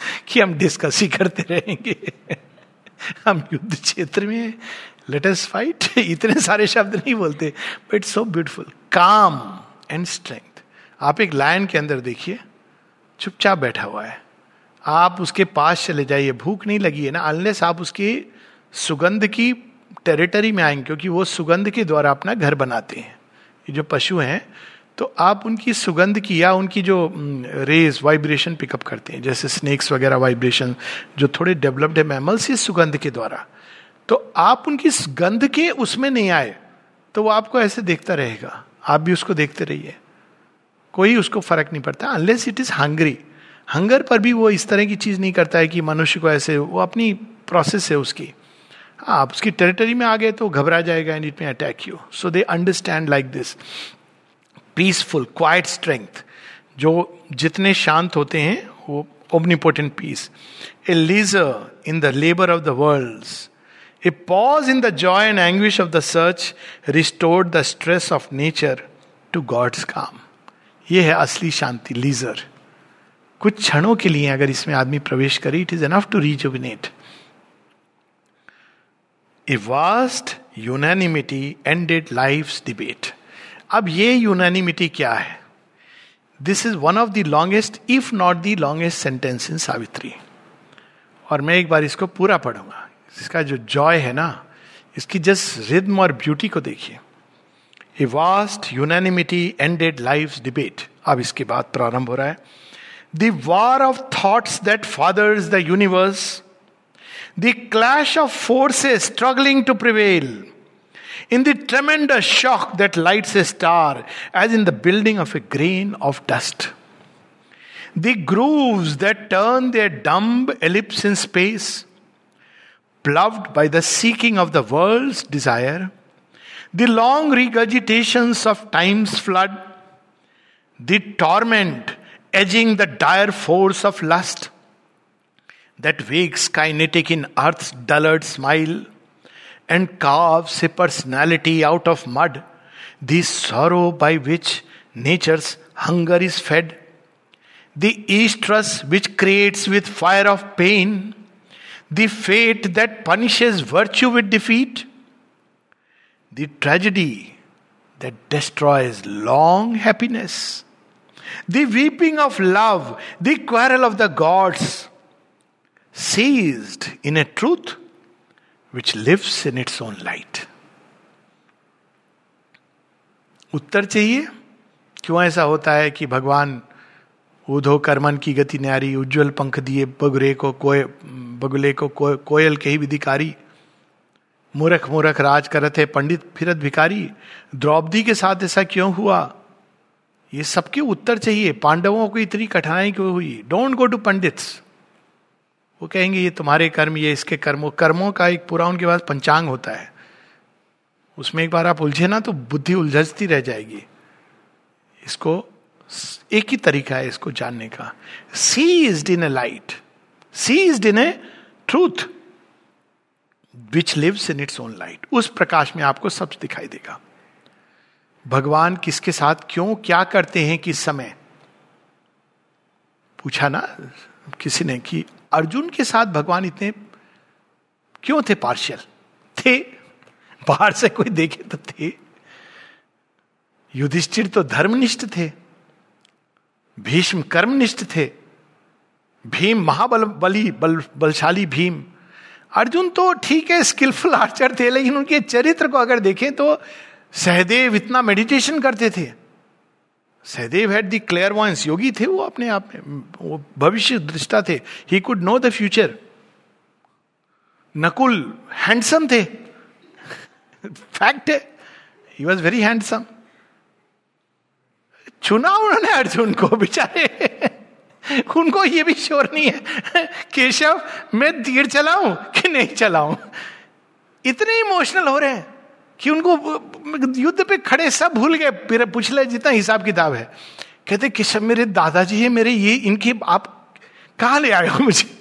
कि हम डिस्कस ही करते रहेंगे। हम युद्ध क्षेत्र में लेट अस फाइट इतने सारे शब्द नहीं बोलते। But so beautiful calm and strength आप एक लायन के अंदर देखिए। चुपचाप बैठा हुआ है। आप उसके पास चले जाइए। भूख नहीं लगी है ना? अनलेस आप उसकी सुगंध की टेरिटरी में आएँगे। क्योंकि वो सुगंध के द्वारा अपना घर बनाते हैं। ये जो पशु हैं तो आप उनकी सुगंध की या उनकी जो रेज वाइब्रेशन पिकअप करते हैं जैसे स्नेक्स वगैरह वाइब्रेशन जो थोड़े डेवलप्ड है मैमल्स इस सुगंध के द्वारा तो आप उनकी गंध के उसमें नहीं आए तो वो आपको ऐसे देखता रहेगा आप भी उसको देखते रहिए। कोई उसको फ़र्क नहीं पड़ता unless it is hungry hunger पर भी वो इस तरह की चीज़ नहीं करता है कि मनुष्य को ऐसे वो अपनी प्रोसेस है उसकी। हाँ, आप उसकी टेरिटरी में आ गए तो घबरा जाएगा and it may attack you so they understand like this peaceful quiet strength जो जितने शांत होते हैं, वो omnipotent peace a leisure in the labour of the world a pause in the joy and anguish of the search restored the stress of nature to God's calm ये है असली शांति leisure कुछ क्षणों के लिए अगर इसमें आदमी प्रवेश करे it is enough to rejuvenate a vast unanimity ended life debate अब ये यूनानिमिटी क्या है? This is one of the longest if not the longest sentence in Savitri और मैं एक बार इसको पूरा पढ़ूँगा। इसका जो जॉय है ना, इसकी जस्ट रिद्म और ब्यूटी को देखिए। A vast unanimity ended life debate अब इसके बाद प्रारंभ हो रहा है। The war of thoughts that fathers the universe the clash of forces struggling to prevail in the tremendous shock that lights a star, as in the building of a grain of dust. The grooves that turn their dumb ellipse in space, ploughed by the seeking of the world's desire, the long regurgitations of time's flood, the torment edging the dire force of lust. That wakes kinetic in earth's dullard smile and carves a personality out of mud, the sorrow by which nature's hunger is fed, the estrus which creates with fire of pain, the fate that punishes virtue with defeat, the tragedy that destroys long happiness, the weeping of love, the quarrel of the gods, seized in a truth which lives in its own light. उत्तर चाहिए? क्यों ऐसा होता है कि भगवान Udho Karman की गति न्यारी उज्जवल पंख दिए बगुरे को कोय बगुले को को, कोयल के ही विधिकारी मूर्ख मूर्ख राज करत है पंडित फिरत भिकारी द्रौपदी के साथ ऐसा क्यों हुआ? ये सबके उत्तर चाहिए। पांडवों को इतनी कठिनाई क्यों हुई? Don't go to pundits. वो कहेंगे, ये तुम्हारे कर्म, ये इसके कर्मों कर्मों का एक पूरा उनके पास पंचांग होता है। उसमें एक बार आप उलझे ना तो बुद्धि उलझती रह जाएगी। इसको एक ही तरीका है इसको जानने का। She is in a light she is in a truth which lives in its own light उस प्रकाश में आपको सब दिखाई देगा। भगवान किसके साथ क्यों, क्या करते हैं किस समय? पूछा ना किसी ने कि अर्जुन के साथ भगवान इतने क्यों थे पार्शियल थे? बाहर से कोई देखे तो थे। युधिष्ठिर तो धर्मनिष्ठ थे। भीष्म कर्मनिष्ठ थे। भीम महाबल बली बल बलशाली भीम। अर्जुन तो ठीक है स्किलफुल आर्चर थे, लेकिन उनके चरित्र को अगर देखें तो सहदेव इतना मेडिटेशन करते थे। Sahadev had the clear voice योगी थे वो अपने आप में। वो भविष्य दृष्टा थे। ही could know the future Nakul handsome थे। फैक्ट है। ही वॉज़ वेरी हैंडसम चुना उन्होंने अर्जुन को बेचारे। उनको ये भी श्योर नहीं है। केशव, मैं तीर चलाऊं कि नहीं चलाऊं? इतने इमोशनल हो रहे हैं। कि उनको युद्ध पे खड़े सब भूल गए। पूछ ले, जितना हिसाब किताब है। कहते, कि मेरे दादाजी है, मेरे ये, इनके, आप कहा ले आए हो मुझे?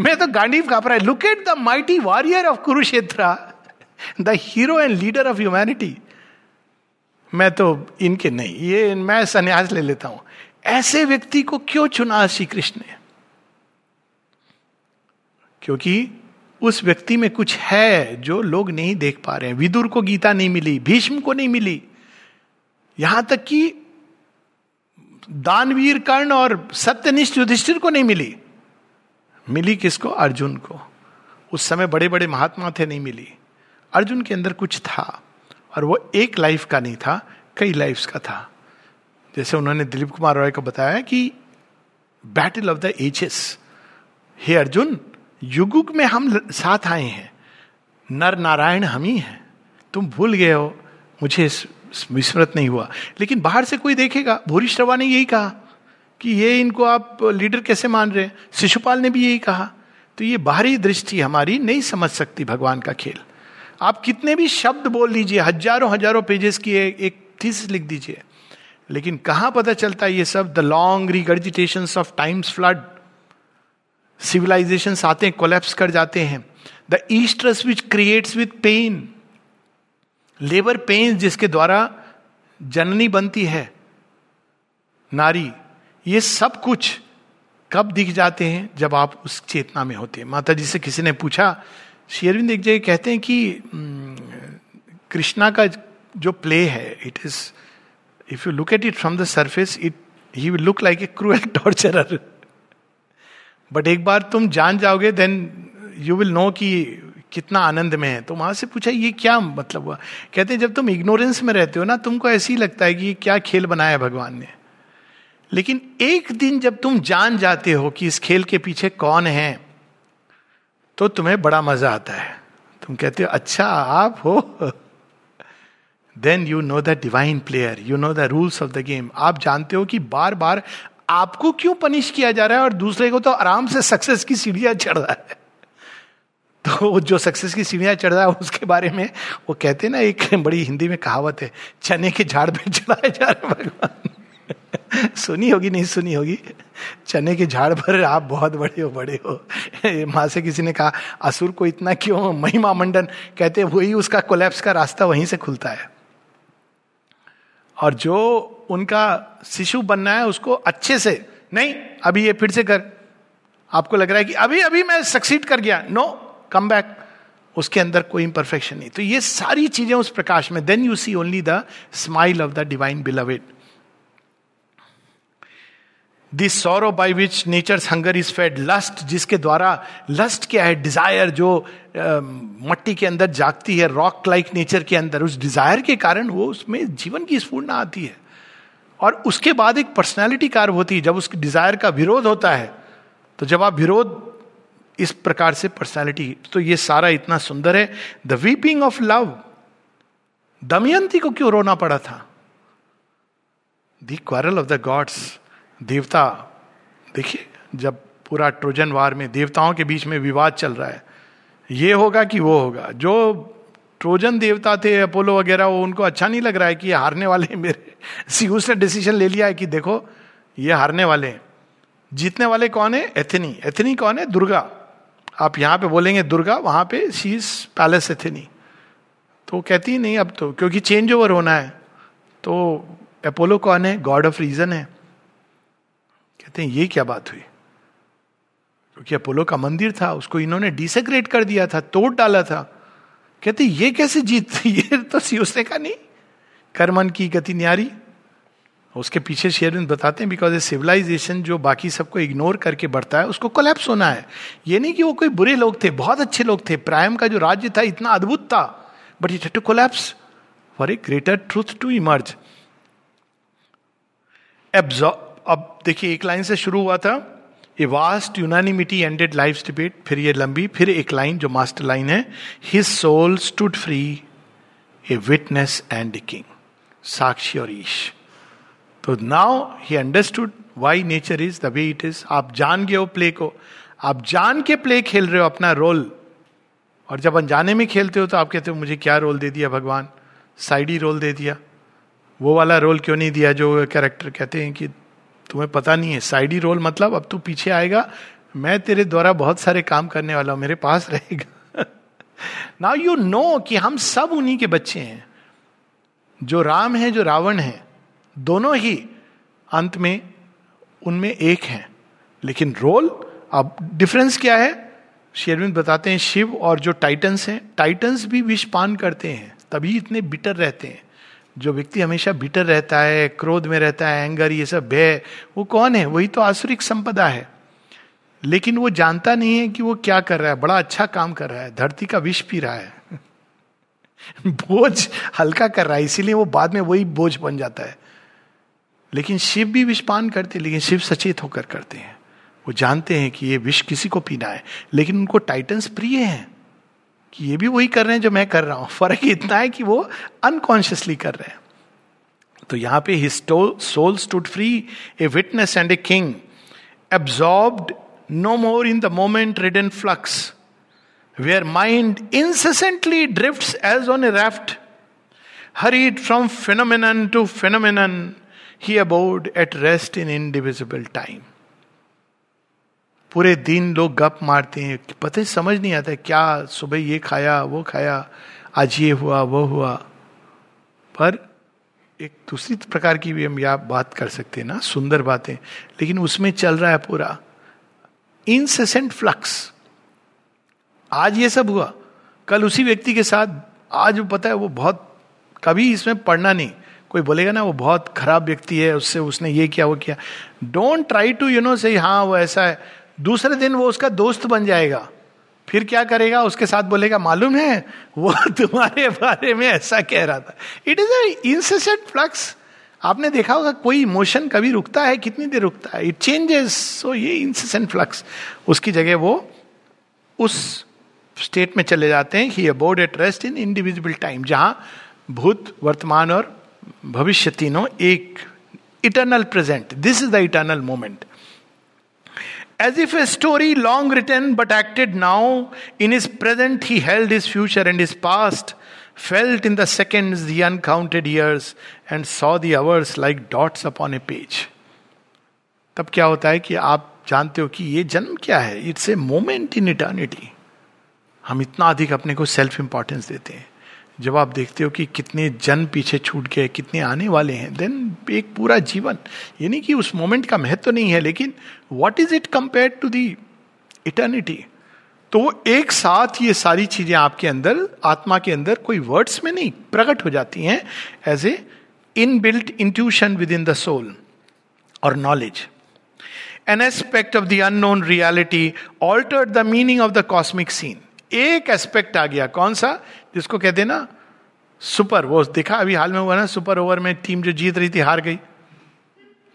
मैं तो गांडी काप रहा है। Look at the mighty warrior of Kurukshetra the hero and leader of humanity मैं तो इनके नहीं, ये मैं संन्यास ले लेता हूँ। ऐसे व्यक्ति को क्यों चुना श्री कृष्ण ने? क्योंकि उस व्यक्ति में कुछ है जो लोग नहीं देख पा रहे हैं। विदुर को गीता नहीं मिली, भीष्म को नहीं मिली। यहाँ तक कि दानवीर कर्ण और सत्यनिष्ठ युधिष्ठिर को नहीं मिली। मिली किसको? अर्जुन को। उस समय बड़े बड़े महात्मा थे, नहीं मिली। अर्जुन के अंदर कुछ था, और वो एक लाइफ का नहीं था, कई लाइफ्स का था। जैसे उन्होंने दिलीप कुमार रॉय को बताया कि बैटल ऑफ़ द एचेस हे अर्जुन युगुग में हम साथ आए हैं। नर नारायण हम ही हैं। तुम भूल गए हो, मुझे विस्मृत नहीं हुआ। लेकिन बाहर से कोई देखेगा, भूरी श्रवा ने यही कहा कि ये इनको आप लीडर कैसे मान रहे हैं? शिशुपाल ने भी यही कहा। तो ये बाहरी दृष्टि हमारी नहीं समझ सकती भगवान का खेल। आप कितने भी शब्द बोल लीजिए, हज़ारों हज़ारों पेजेस की एक थीसिस लिख दीजिए। लेकिन कहाँ पता चलता है ये सब? The long regurgitation of times flood civilisation आते हैं कोलेप्स कर जाते हैं। The easters which creates with pain labour pain जिसके द्वारा जननी बनती है, नारी, ये सब कुछ कब दिख जाते हैं? जब आप उस चेतना में होते हैं। माता जी से किसी ने पूछा शेरविंद एक जगह कहते हैं कि कृष्णा का जो प्ले है it is if you look at it from the surface it he will look like a cruel torturer but एक बार तुम जान जाओगे देन यू विल नो कि कितना आनंद में है। तो वहाँ से पूछा, ये क्या मतलब हुआ? कहते हैं, जब तुम इग्नोरेंस में रहते हो ना, तुमको ऐसे ही लगता है कि ये क्या खेल बनाया भगवान ने। लेकिन एक दिन जब तुम जान जाते हो कि इस खेल के पीछे कौन है तो तुम्हें बड़ा मज़ा आता है। तुम कहते हो अच्छा आप हो। Then you know the divine player you know the rules of the game आप जानते हो कि बार बार आपको क्यों पनिश किया जा रहा है और दूसरे को तो आराम से सक्सेस की सीढ़ियाँ चढ़ रहा है? तो जो सक्सेस की सीढ़ियाँ चढ़ रहा है, उसके बारे में वो कहते ना, एक बड़ी हिंदी में कहावत है, चने के झाड़ पे चढ़ाए जा रहे भगवान. सुनी होगी, नहीं सुनी होगी? चने के झाड़ पर आप बहुत बड़े हो बड़े हो। माँ से किसी ने कहा, असुर को इतना क्यों, महिमा मंडन? कहते वही उसका कोलैप्स का रास्ता वहीं से खुलता है। और जो उनका शिशु बनना है उसको अच्छे से, नहीं, अभी ये फिर से कर। आपको लग रहा है कि अभी अभी मैं सक्सीड कर गया। नो कम बैक उसके अंदर कोई इम्परफेक्शन नहीं। तो ये सारी चीज़ें उस प्रकाश में। Then you see only the smile of the divine beloved this sorrow by which nature hunger is fed lust जिसके द्वारा लस्ट क्या है? डिज़ायर जो मट्टी के अंदर जागती है रॉक लाइक नेचर के अंदर, उस डिज़ायर के कारण वो उसमें जीवन की स्फूर्णा आती है। और उसके बाद एक पर्सनैलिटी कार्य होती है, जब उसकी डिज़ायर का विरोध होता है तो जब आप विरोध, इस प्रकार से पर्सनैलिटी तो ये सारा इतना सुंदर है। The weeping of love Damayanti को क्यों रोना पड़ा था? The quarrel of the gods देवता, देखिए, जब पूरा ट्रोजन वार में देवताओं के बीच में विवाद चल रहा है, ये होगा कि वो होगा। जो ट्रोजन देवता थे, अपोलो वगैरह, वो उनको अच्छा नहीं लग रहा है कि ये हारने वाले हैं मेरे। सीयूस ने डिसीज़न ले लिया है कि देखो, ये हारने वाले हैं। जीतने वाले कौन है? एथनी एथनी कौन है? दुर्गा। आप यहाँ पे बोलेंगे दुर्गा, वहाँ पे शीज पैलेस एथनी तो कहती नहीं, अब तो क्योंकि चेंज ओवर होना है तो अपोलो कौन है? गॉड ऑफ़ रीजन है। कहते हैं, ये क्या बात हुई? क्योंकि अपोलो का मंदिर था, उसको इन्होंने डिसेग्रेट कर दिया था, तोड़ डाला था। कहते ये कैसे जीत ये तो सी उसने कहा नहीं। कर्मन की गति न्यारी। उसके पीछे शेयरविंद बताते हैं बिकॉज़ ए सिविलाइजेशन जो बाकी सबको इग्नोर करके बढ़ता है, उसको कोलैप्स होना है। ये नहीं कि वो कोई बुरे लोग थे, बहुत अच्छे लोग थे। प्राइम का जो राज्य था, इतना अद्भुत था। But it too collapse for a greater truth to emerge अब देखिए, एक लाइन से शुरू हुआ था a vast unanimity ended life debate फिर ये लंबी, फिर एक लाइन जो मास्टर लाइन है his soul stood free a witness and king साक्षी और ईश। तो now he understood why nature is the way it is आप जान गए हो प्ले को। आप जान के प्ले खेल रहे हो अपना रोल और जब अनजाने में खेलते हो तो आप कहते हो, मुझे क्या रोल दे दिया भगवान? साइडी रोल दे दिया। वो वाला रोल क्यों नहीं दिया जो कैरेक्टर कहते हैं कि तुम्हें पता नहीं है साइडी रोल मतलब अब तू पीछे आएगा, मैं तेरे द्वारा बहुत सारे काम करने वाला हूँ, मेरे पास रहेगा। नाउ यू नो कि हम सब उन्हीं के बच्चे हैं। जो राम है, जो रावण है, दोनों ही अंत में, उनमें एक है। लेकिन रोल अब डिफरेंस क्या है? शेरविंद बताते हैं, शिव और जो टाइटन्स हैं टाइटन्स भी विष पान करते हैं, तभी इतने बिटर रहते हैं। जो व्यक्ति हमेशा बिटर रहता है, क्रोध में रहता है एंगर ये सब भय, वो कौन है? वही तो आसुरिक संपदा है। लेकिन वो जानता नहीं है कि वो क्या कर रहा है, बड़ा अच्छा काम कर रहा है, धरती का विष पी रहा है। बोझ हल्का कर रहा है, इसीलिए वो बाद में वही बोझ बन जाता है। लेकिन शिव भी विषपान करते, लेकिन शिव सचेत होकर करते हैं। वो जानते हैं कि ये विष किसी को पीना है, लेकिन उनको टाइटन्स प्रिय हैं। कि ये भी वही कर रहे हैं जो मैं कर रहा हूँ फ़र्क इतना है कि वो अनकॉन्शियसली कर रहे हैं तो यहाँ पे his soul stood free a witness and a king absorbed no more in the moment ridden flux where mind incessantly drift as on a raft hurried from phenomenon to phenomenon, he abode at rest in indivisible time. पूरे दिन लोग गप मारते हैं पता समझ नहीं आता क्या सुबह ये खाया, वो खाया, आज ये हुआ, वो हुआ। पर एक दूसरी प्रकार की भी हम यह बात कर सकते हैं ना, सुंदर बातें। लेकिन उसमें चल रहा है पूरा। इनसेसेंट फ्लक्स आज ये सब हुआ। कल उसी व्यक्ति के साथ, आज पता है, वो बहुत, कभी इसमें पढ़ना नहीं। कोई बोलेगा ना, वो बहुत खराब व्यक्ति है, उससे उसने ये किया, वो किया। Don't try to you know say हाँ वो ऐसा है। दूसरे दिन वो उसका दोस्त बन जाएगा। फिर क्या करेगा? उसके साथ बोलेगा, मालूम है, वो तुम्हारे बारे में ऐसा कह रहा था। इट इज़ इंसेसेंट फ्लक्स आपने देखा होगा, कोई इमोशन कभी रुकता है? कितनी देर रुकता है? इट चेंजेस सो ये इंसेसेंट फ्लक्स उसकी जगह वो उस स्टेट में चले जाते हैं। He abode at rest in individual time जहाँ भूत, वर्तमान और भविष्य तीनों एक eternal present this is the eternal moment As if a story long written but acted now, in his present he held his future and his past, felt in the seconds the uncounted years, and saw the hours like dots upon a page. तब क्या होता है कि आप जानते हो कि ये जन्म क्या है it's a moment in eternity हम इतना अधिक अपने को सेल्फ इंपॉर्टेंस देते हैं जब आप देखते हो कि कितने जन पीछे छूट गए, कितने आने वाले हैं देन एक पूरा जीवन यानी कि उस मोमेंट का महत्व तो नहीं है, लेकिन what is it compare to the eternity तो वो एक साथ ये सारी चीज़ें आपके अंदर, आत्मा के अंदर कोई वर्ड्स में नहीं, प्रकट हो जाती हैं as a inbuilt intuition within the soul और knowledge an aspect of the unknown reality altered the meaning of the cosmic scene एक एस्पेक्ट आ गया। कौन सा? जिसको कहते ना सुपर वो देखा अभी हाल में हुआ ना सुपर ओवर में टीम जो जीत रही थी, हार गई।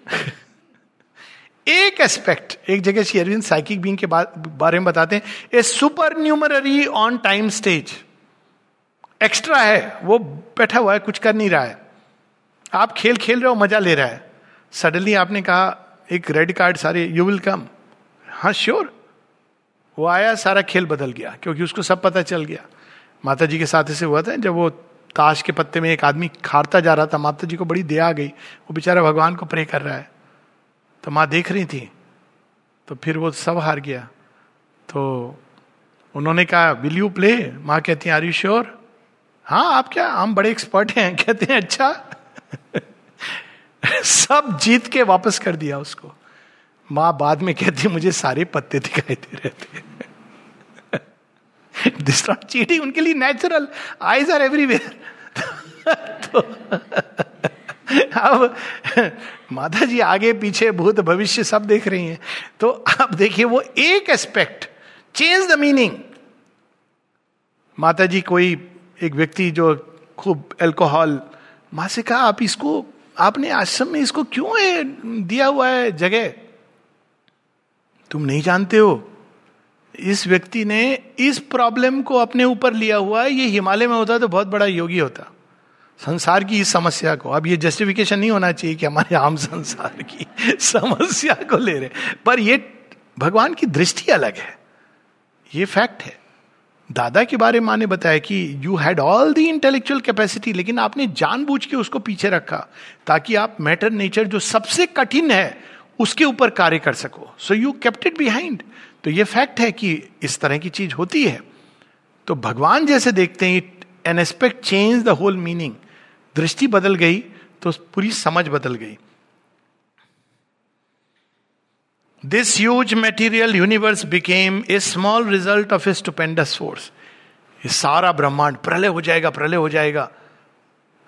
एक एस्पेक्ट एक जगह श्री अरविंद साइकिक बींग के बारे में बताते हैं। A supernumerary on time stage extra है, वो बैठा हुआ है, कुछ कर नहीं रहा है। आप खेल खेल रहे हो, मज़ा ले रहा है। सडनली आपने कहा, एक रेड कार्ड सारे यू विल कम हाँ श्योर वो आया, सारा खेल बदल गया, क्योंकि उसको सब पता चल गया। माता जी के साथ ऐसे हुआ था, जब वो ताश के पत्ते में एक आदमी खारता जा रहा था माता जी को बड़ी दया आ गई। वो बेचारा भगवान को प्रे कर रहा है। तो माँ देख रही थी तो फिर वो सब हार गया। तो उन्होंने कहा विल यू प्ले माँ कहती हैं आर यू श्योर हाँ आप क्या, हम बड़े एक्सपर्ट हैं। कहते हैं अच्छा। सब जीत के वापस कर दिया उसको। माँ बाद में कहती, मुझे सारे पत्ते दिखाई दे रहे थे. दिस नॉट चीटिंग उनके लिए नेचुरल आईज आर एवरीवेयर तो अब माता जी आगे पीछे भूत भविष्य सब देख रही हैं। तो आप देखिए, वो एक एस्पेक्ट चेंज द मीनिंग माता जी कोई एक व्यक्ति जो खूब एल्कोहल माँ से कहा, आप इसको, आपने आश्रम में इसको क्यों है दिया हुआ है जगह? तुम नहीं जानते हो। इस व्यक्ति ने इस प्रॉब्लम को अपने ऊपर लिया हुआ है। ये हिमालय में होता तो बहुत बड़ा योगी होता। संसार की इस समस्या को। अब ये जस्टिफिकेशन नहीं होना चाहिए कि हमारे आम संसार की समस्या को ले रहे पर ये भगवान की दृष्टि अलग है। ये फैक्ट है। दादा के बारे में माँ ने बताया कि you had all the intellectual capacity लेकिन आपने जानबूझ के उसको पीछे रखा ताकि आप मैटर नेचर जो सबसे कठिन है उसके ऊपर कार्य कर सको। So you kept it behind तो ये फैक्ट है कि इस तरह की चीज़ होती है। तो भगवान जैसे देखते हैं it an aspect change the whole meaning दृष्टि बदल गई तो पूरी समझ बदल गई। This huge material universe became a small result of a stupendous force ये सारा ब्रह्मांड प्रलय हो जाएगा, प्रलय हो जाएगा।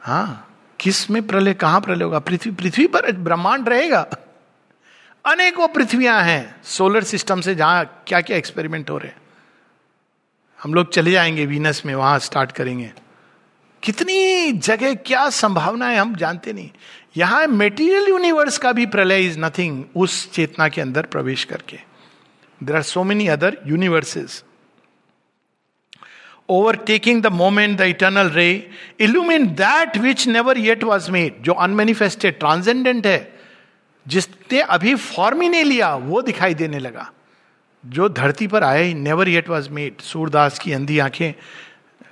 हाँ किसमें प्रलय, कहाँ प्रलय होगा? पृथ्वी पृथ्वी पर ब्रह्मांड रहेगा। अनेकों पृथ्वियाँ हैं। सोलर सिस्टम से जहाँ क्या क्या एक्सपेरिमेंट हो रहे हैं। हम लोग चले जाएँगे वीनस में, वहाँ स्टार्ट करेंगे। कितनी जगह, क्या संभावना है हम जानते नहीं। यहाँ मेटीरियल यूनिवर्स का भी प्रलय इज़ नथिंग उस चेतना के अंदर प्रवेश करके। There are so many other universes overtaking the moment the eternal ray illumine that which never yet was made जो अनमेनिफेस्टेड ट्रांसेंडेंट है। जिसने अभी फॉर्म ही नहीं लिया, वो दिखाई देने लगा। जो धरती पर आए never yet was made Surdas की अंधी आँखें,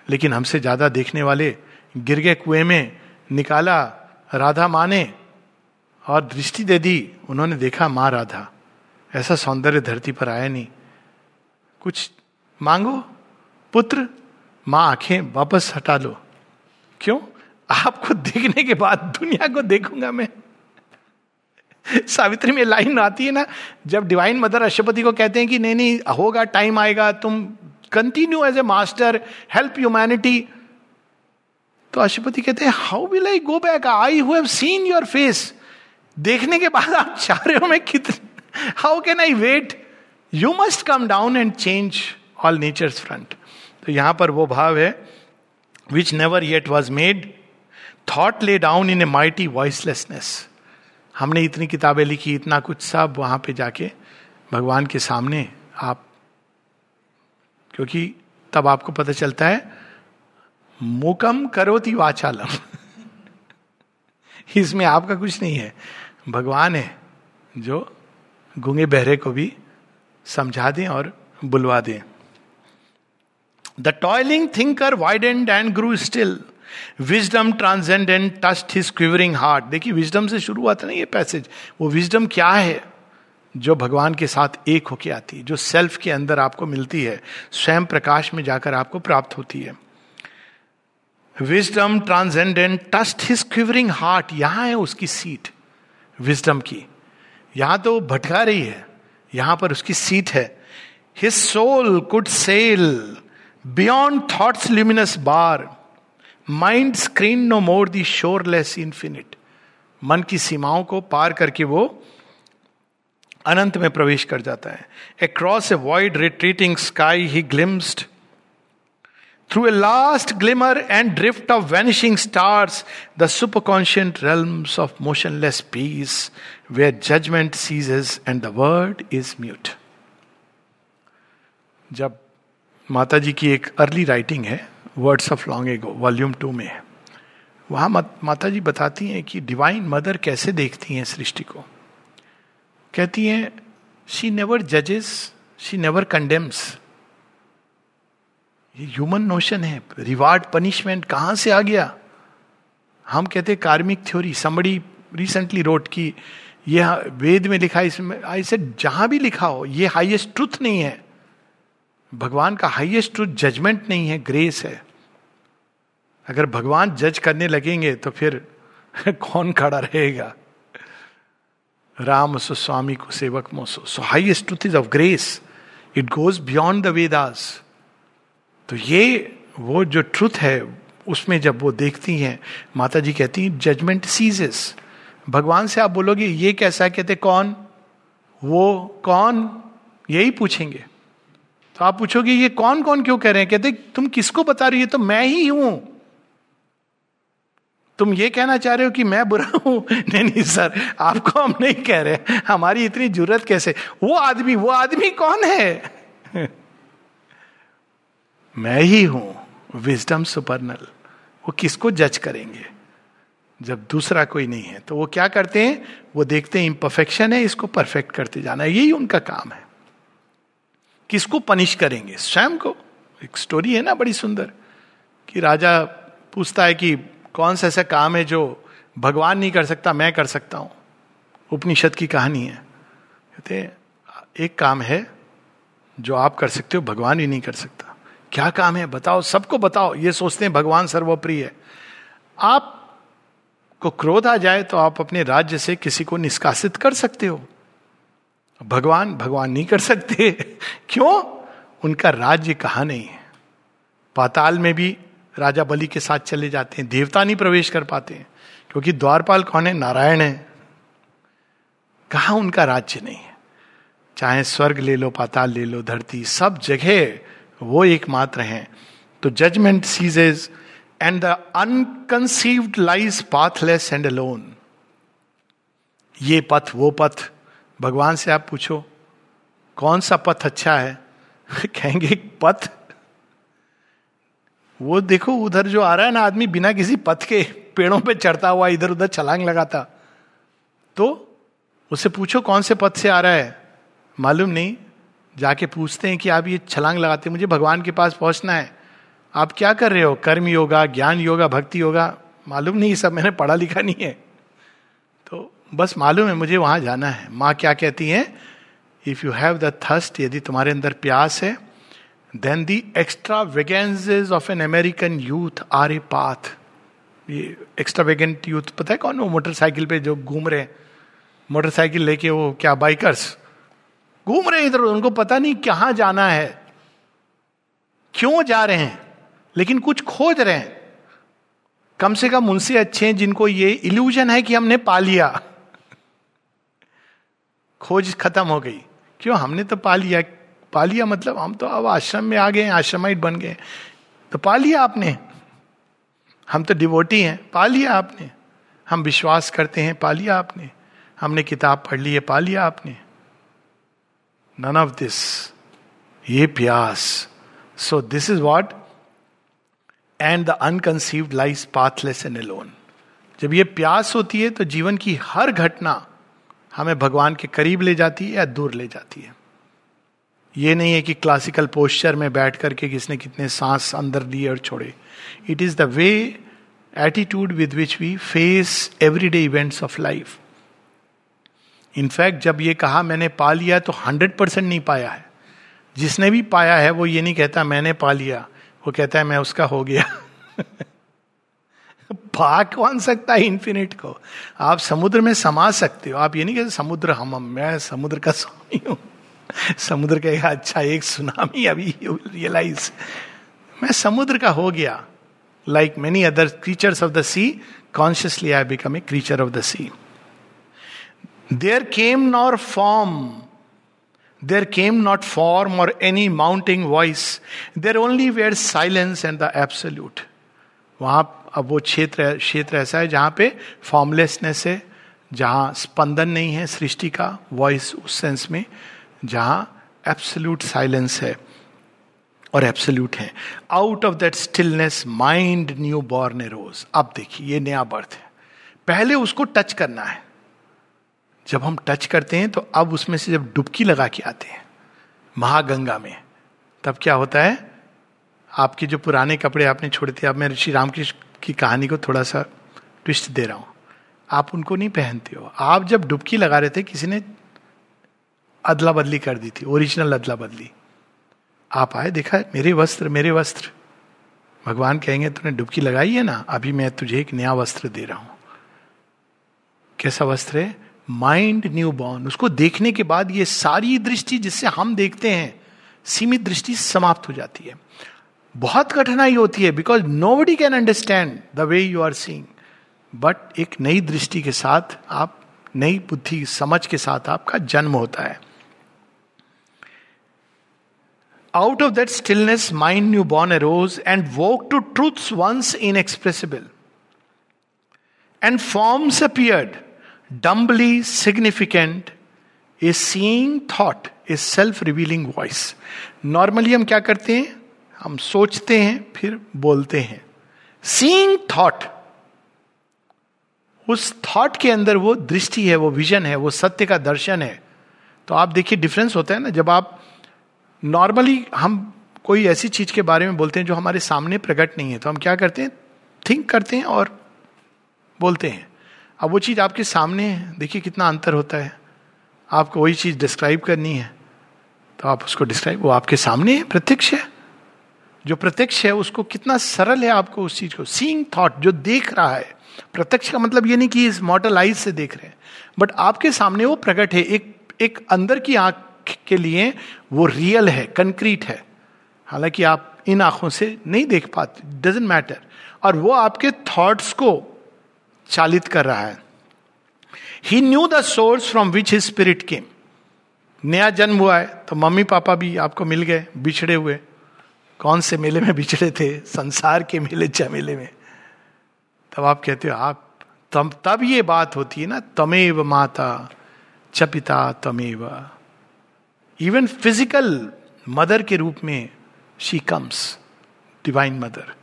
लेकिन हमसे ज़्यादा देखने वाले, गिर गए कुएँ में, निकाला, राधा माँ ने, और दृष्टि दे दी, उन्होंने देखा माँ राधा। ऐसा सौंदर्य धरती पर आया नहीं। कुछ मांगो, पुत्र, माँ आँखें वापस हटा लो। क्यों? आपको देखने के बाद दुनिया को देखूँगा मैं। सावित्री में लाइन आती है ना, जब डिवाइन मदर अशुपति को कहते हैं कि नहीं नहीं, होगा टाइम आएगा, तुम continue as a master help humanity तो अशुपति कहते हैं how will I go back I have seen your face देखने के बाद आप चाह रहे हो, मैं कितने how can I wait you must come down and change all nature front तो यहाँ पर वो भाव है which never yet was made thought lay down in a mighty voicelessness हमने इतनी किताबें लिखी, इतना कुछ सब वहाँ पे जाके भगवान के सामने आप, क्योंकि तब आपको पता चलता है, मुकम करोति वाचालम। इसमें आपका कुछ नहीं है। भगवान है जो गुंगे बहरे को भी समझा दें और बुलवा दें। The toiling thinker widened and grew still wisdom transcendent touched his quivering heart देखिए विजडम से शुरू हुआ था ना ये पैसेज वो विजडम क्या है? जो भगवान के साथ एक होके आती है, जो सेल्फ के अंदर आपको मिलती है, स्वयं प्रकाश में जाकर आपको प्राप्त होती है। Wisdom transcendent touched his quivering heart यहाँ है उसकी सीट विजडम की। यहाँ तो भटका रही है, यहाँ पर उसकी सीट है। His soul could sail beyond thoughts luminous bar mind screen no more the shoreless infinite मन की सीमाओं को पार करके वो अनंत में प्रवेश कर जाता है। Across a void retreating sky he glimpsed through a last glimmer and drift of vanishing stars the superconscient realms of motionless peace where judgement ceases and the word is mute जब माता जी की एक अर्ली राइटिंग है words of long ago volume two में है। वहाँ माता जी बताती हैं कि डिवाइन मदर कैसे देखती हैं सृष्टि को। कहती हैं शी नेवर जजेस शी नेवर कंडेम्स ये ह्यूमन नोशन है। रिवार्ड पनिशमेंट कहाँ से आ गया? हम कहते कार्मिक थ्योरी समड़ी रिसेंटली रोट की यह वेद में लिखा इसमें ऐसे जहाँ भी लिखा हो, ये हाईएस्ट ट्रुथ नहीं है। भगवान का हाईएस्ट ट्रुथ जजमेंट नहीं है ग्रेस है। अगर भगवान जज करने लगेंगे तो फिर कौन खड़ा रहेगा? राम सो स्वामी को सेवक moso. So highest truth is of grace it goes beyond the Vedas तो ये वो जो ट्रुथ है, उसमें जब वो देखती हैं माता जी कहती हैं जजमेंट सीजेस भगवान से आप बोलोगे, ये कैसा कहते, कौन? वो कौन? यही पूछेंगे। तो आप पूछोगे, ये कौन कौन क्यों कह रहे हैं? कहते, तुम किसको बता रही हो? तो मैं ही हूँ. तुम ये कहना चाह रहे हो कि मैं बुरा हूँ? नहीं नहीं, सर, आपको हम नहीं कह रहे हमारी इतनी ज़रूरत कैसे? वो आदमी वो आदमी कौन है? मैं ही हूँ विजडम सुपरनल वो किसको जज करेंगे? जब दूसरा कोई नहीं है तो वो क्या करते हैं? वो देखते हैं इम्परफेक्शन है, इसको परफेक्ट करते जाना यही उनका काम है। किसको पनिश करेंगे? स्वयं को। एक स्टोरी है ना, बड़ी सुंदर, कि राजा पूछता है कि कौन सा ऐसा काम है जो भगवान नहीं कर सकता, मैं कर सकता हूँ? उपनिषद की कहानी है। कहते एक काम है जो आप कर सकते हो, भगवान ही नहीं कर सकता। क्या काम है? बताओ, सबको बताओ। ये सोचते हैं भगवान सर्वप्रिय है। आप को क्रोध आ जाए तो आप अपने राज्य से किसी को निष्कासित कर सकते हो। भगवान भगवान नहीं कर सकते। क्यों? उनका राज्य कहा नहीं है? पाताल में भी राजा बलि के साथ चले जाते हैं, देवता नहीं प्रवेश कर पाते हैं, क्योंकि द्वारपाल कौन है? नारायण है। कहा उनका राज्य नहीं है? चाहे स्वर्ग ले लो, पाताल ले लो, धरती, सब जगह वो एकमात्र हैं। तो judgement ceases and the unconceived lies pathless and alone ये पथ, वो पथ, भगवान से आप पूछो, कौन सा पथ अच्छा है? कहेंगे पथ। वो देखो, उधर जो आ रहा है ना आदमी बिना किसी पथ के पेड़ों पे चढ़ता हुआ इधर उधर छलांग लगाता। तो उससे पूछो, कौन से पथ से आ रहा है? मालूम नहीं। जाके पूछते हैं कि आप ये छलांग लगाते मुझे भगवान के पास पहुँचना है। आप क्या कर रहे हो? कर्म योगा, ज्ञान योगा, भक्ति योगा? मालूम नहीं सब मैंने पढ़ा लिखा नहीं है। तो बस मालूम है, मुझे वहाँ जाना है। माँ क्या कहती है? If you have the thirst यदि तुम्हारे अंदर प्यास है then the extravagances of an American youth are a path ये एक्स्ट्रा वेगेंट यूथ पता है कौन वो मोटरसाइकिल पे जो घूम रहे मोटरसाइकिल लेके वो क्या बाइकर्स घूम रहे इधर, उनको पता नहीं कहाँ जाना है। क्यों जा रहे हैं? लेकिन कुछ खोज रहे हैं। कम से कम उनसे अच्छे हैं जिनको ये इल्यूजन है कि हमने पा लिया। खोज खत्म हो गई। क्यों? हमने तो पा लिया। पा लिया मतलब हम तो अब आश्रम में आ गए आश्रमाइट बन गए तो पा लिया आपने। हम तो डिवोटी हैं पा लिया आपने। हम विश्वास करते हैं पा लिया आपने। हमने किताब पढ़ ली है पा लिया आपने। नन ऑफ़ दिस ये प्यास। So this is what and the unconceived life pathless and alone जब ये प्यास होती है तो जीवन की हर घटना हमें भगवान के करीब ले जाती है या दूर ले जाती है। ये नहीं है कि क्लासिकल पोस्चर में बैठ करके किसने कितने सांस अंदर लिए और छोड़े। It is the way attitude with which we face everyday events of life in fact जब ये कहा, मैंने पा लिया तो हंड्रेड परसेंट नहीं पाया है। जिसने भी पाया है, वो ये नहीं कहता, मैंने पा लिया। वो कहता है, मैं उसका हो गया। पा कौन सकता है इन्फिनिट को? आप समुद्र में समा सकते हो। आप ये नहीं कहते, समुद्र हम, मैं समुद्र का स्वामी हूँ। समुद्र कहेगा अच्छा एक सुनामी अभी यू रियलाइज़ मैं समुद्र का हो गया. Like many other creatures of the sea consciously I become a creature of the sea there came nor form there came not form और any mounting voice there only where silence and the absolute वहाँ अब वो क्षेत्र क्षेत्र ऐसा है जहाँ पे फॉर्मलेसनेस है, जहाँ स्पंदन नहीं है सृष्टि का वॉइस उस सेंस में जहाँ एब्सोल्यूट साइलेंस है और एब्सोल्यूट है। Out of that stillness mind newborn rose अब देखिए, ये नया बर्थ है। पहले उसको टच करना है। जब हम टच करते हैं तो अब उसमें से जब डुबकी लगा के आते हैं, महागंगा में, तब क्या होता है? आपके जो पुराने कपड़े आपने छोड़े थे, अब मैं श्री रामकृष्ण की कहानी को थोड़ा सा ट्विस्ट दे रहा हूँ। आप उनको नहीं पहनते हो। आप जब डुबकी लगा रहे थे, किसी ने अदला बदली कर दी थी, ओरिजिनल अदला बदली आप आए, देखा, मेरे वस्त्र मेरे वस्त्र। भगवान कहेंगे, तूने डुबकी लगाई है ना? अभी मैं तुझे एक नया वस्त्र दे रहा हूँ। कैसा वस्त्र है? माइंड न्यू बॉर्न उसको देखने के बाद ये सारी दृष्टि जिससे हम देखते हैं, सीमित दृष्टि समाप्त हो जाती है। बहुत कठिनाई होती है because nobody can understand the way you are seeing but एक नई दृष्टि के साथ आप, नई बुद्धि, समझ के साथ आपका जन्म होता है। Out of that stillness mind newborn arose and woke to truths once inexpressible and forms appeared dumbly significant a seeing thought a self revealing voice normally हम क्या करते हैं? हम सोचते हैं, फिर बोलते हैं। सीइंग थॉट उस थॉट के अंदर वो दृष्टि है, वो विजन है, वो सत्य का दर्शन है। तो आप देखिए डिफरेंस होता है ना, जब आप नॉर्मली हम कोई ऐसी चीज़ के बारे में बोलते हैं जो हमारे सामने प्रकट नहीं है तो हम क्या करते हैं? थिंक करते हैं और बोलते हैं। अब वो चीज़ आपके सामने है, देखिए कितना अंतर होता है। आपको वही चीज़ डिस्क्राइब करनी है तो आप उसको डिस्क्राइब वो आपके सामने है, प्रत्यक्ष है। जो प्रत्यक्ष है, उसको कितना सरल है आपको उस चीज़ को। सीइंग थॉट जो देख रहा है। प्रत्यक्ष का मतलब ये नहीं कि इस मॉडल आइज़ से देख रहे हैं बट आपके सामने वो प्रकट है, एक एक अंदर की आँख के लिए वो रियल है कंक्रीट है। हालाँकि आप इन आँखों से नहीं देख पाते डजेंट मैटर और वो आपके थॉट्स को चालित कर रहा है। He knew the source from which his spirit came नया जन्म हुआ है तो मम्मी पापा भी आपको मिल गए, बिछड़े हुए। कौन से मेले में बिछड़े थे? संसार के मेले, चमेले में। तब आप कहते हो, आप, तब तब ये बात होती है ना, तमेव माता च पिता तमेव। इवन फ़िज़िकल मदर के रूप में she comes divine mother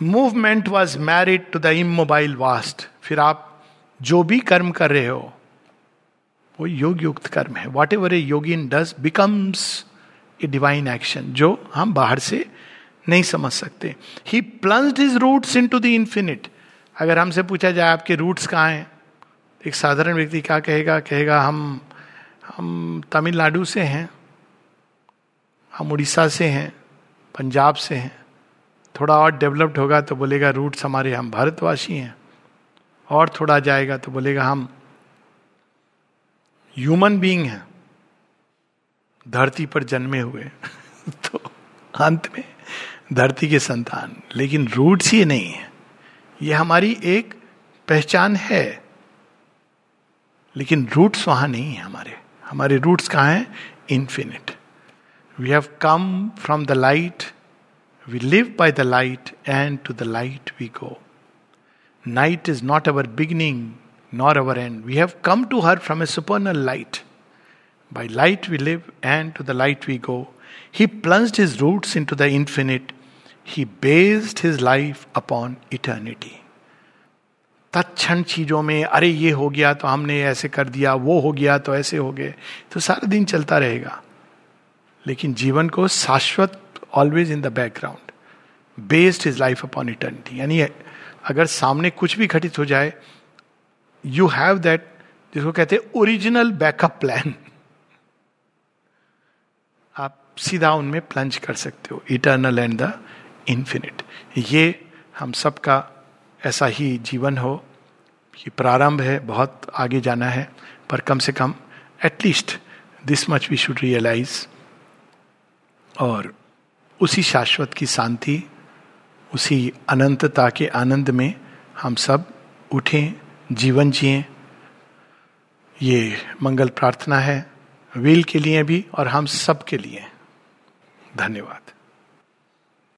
movement was married to the immobile vast फिर आप जो भी कर्म कर रहे हो, वो योग युक्त कर्म है। Whatever a yogin does becomes a divine action जो हम बाहर से नहीं समझ सकते। He plunged his roots into the infinite अगर हमसे पूछा जाए, आपके रूट्स कहाँ हैं? एक साधारण व्यक्ति क्या कहेगा? कहेगा, हम हम तमिलनाडु से हैं, हम उड़ीसा से हैं, पंजाब से हैं। थोड़ा और डेवलप्ड होगा तो बोलेगा रूट्स हमारे, हम भारतवासी हैं। और थोड़ा जाएगा तो बोलेगा हम ह्यूमन बीइंग हैं। धरती पर जन्मे हुए। तो अंत में धरती के संतान। लेकिन रूट्स ये नहीं है। ये हमारी एक पहचान है। लेकिन रूट्स वहाँ नहीं है हमारे। हमारे रूट्स कहाँ हैं? Infinite we have come from the light we live by the light and to the light we go night is not our beginning nor our end we have come to her from a supernal light by light we live and to the light we go he plunged his roots into the infinite he based his life upon तत्ण चीज़ों में, अरे ये हो गया तो हमने ऐसे कर दिया, वो हो गया तो ऐसे हो गए तो सारा दिन चलता रहेगा। लेकिन जीवन को शाश्वत always in the background based is life upon eternity यानी अगर सामने कुछ भी घटित हो जाए यू हैव दैट जिसको कहते हैं ओरिजिनल बैकअप प्लान आप सीधा उनमें प्लंज कर सकते हो इटर्नल एंड द इन्फिनिट ये हम सबका ऐसा ही जीवन हो कि प्रारंभ है, बहुत आगे जाना है, पर कम से कम at least this much we should realise और उसी शाश्वत की शांति, उसी अनंतता के आनंद में हम सब उठें, जीवन जिए। ये मंगल प्रार्थना है वील के लिए भी और हम सब के लिए। धन्यवाद।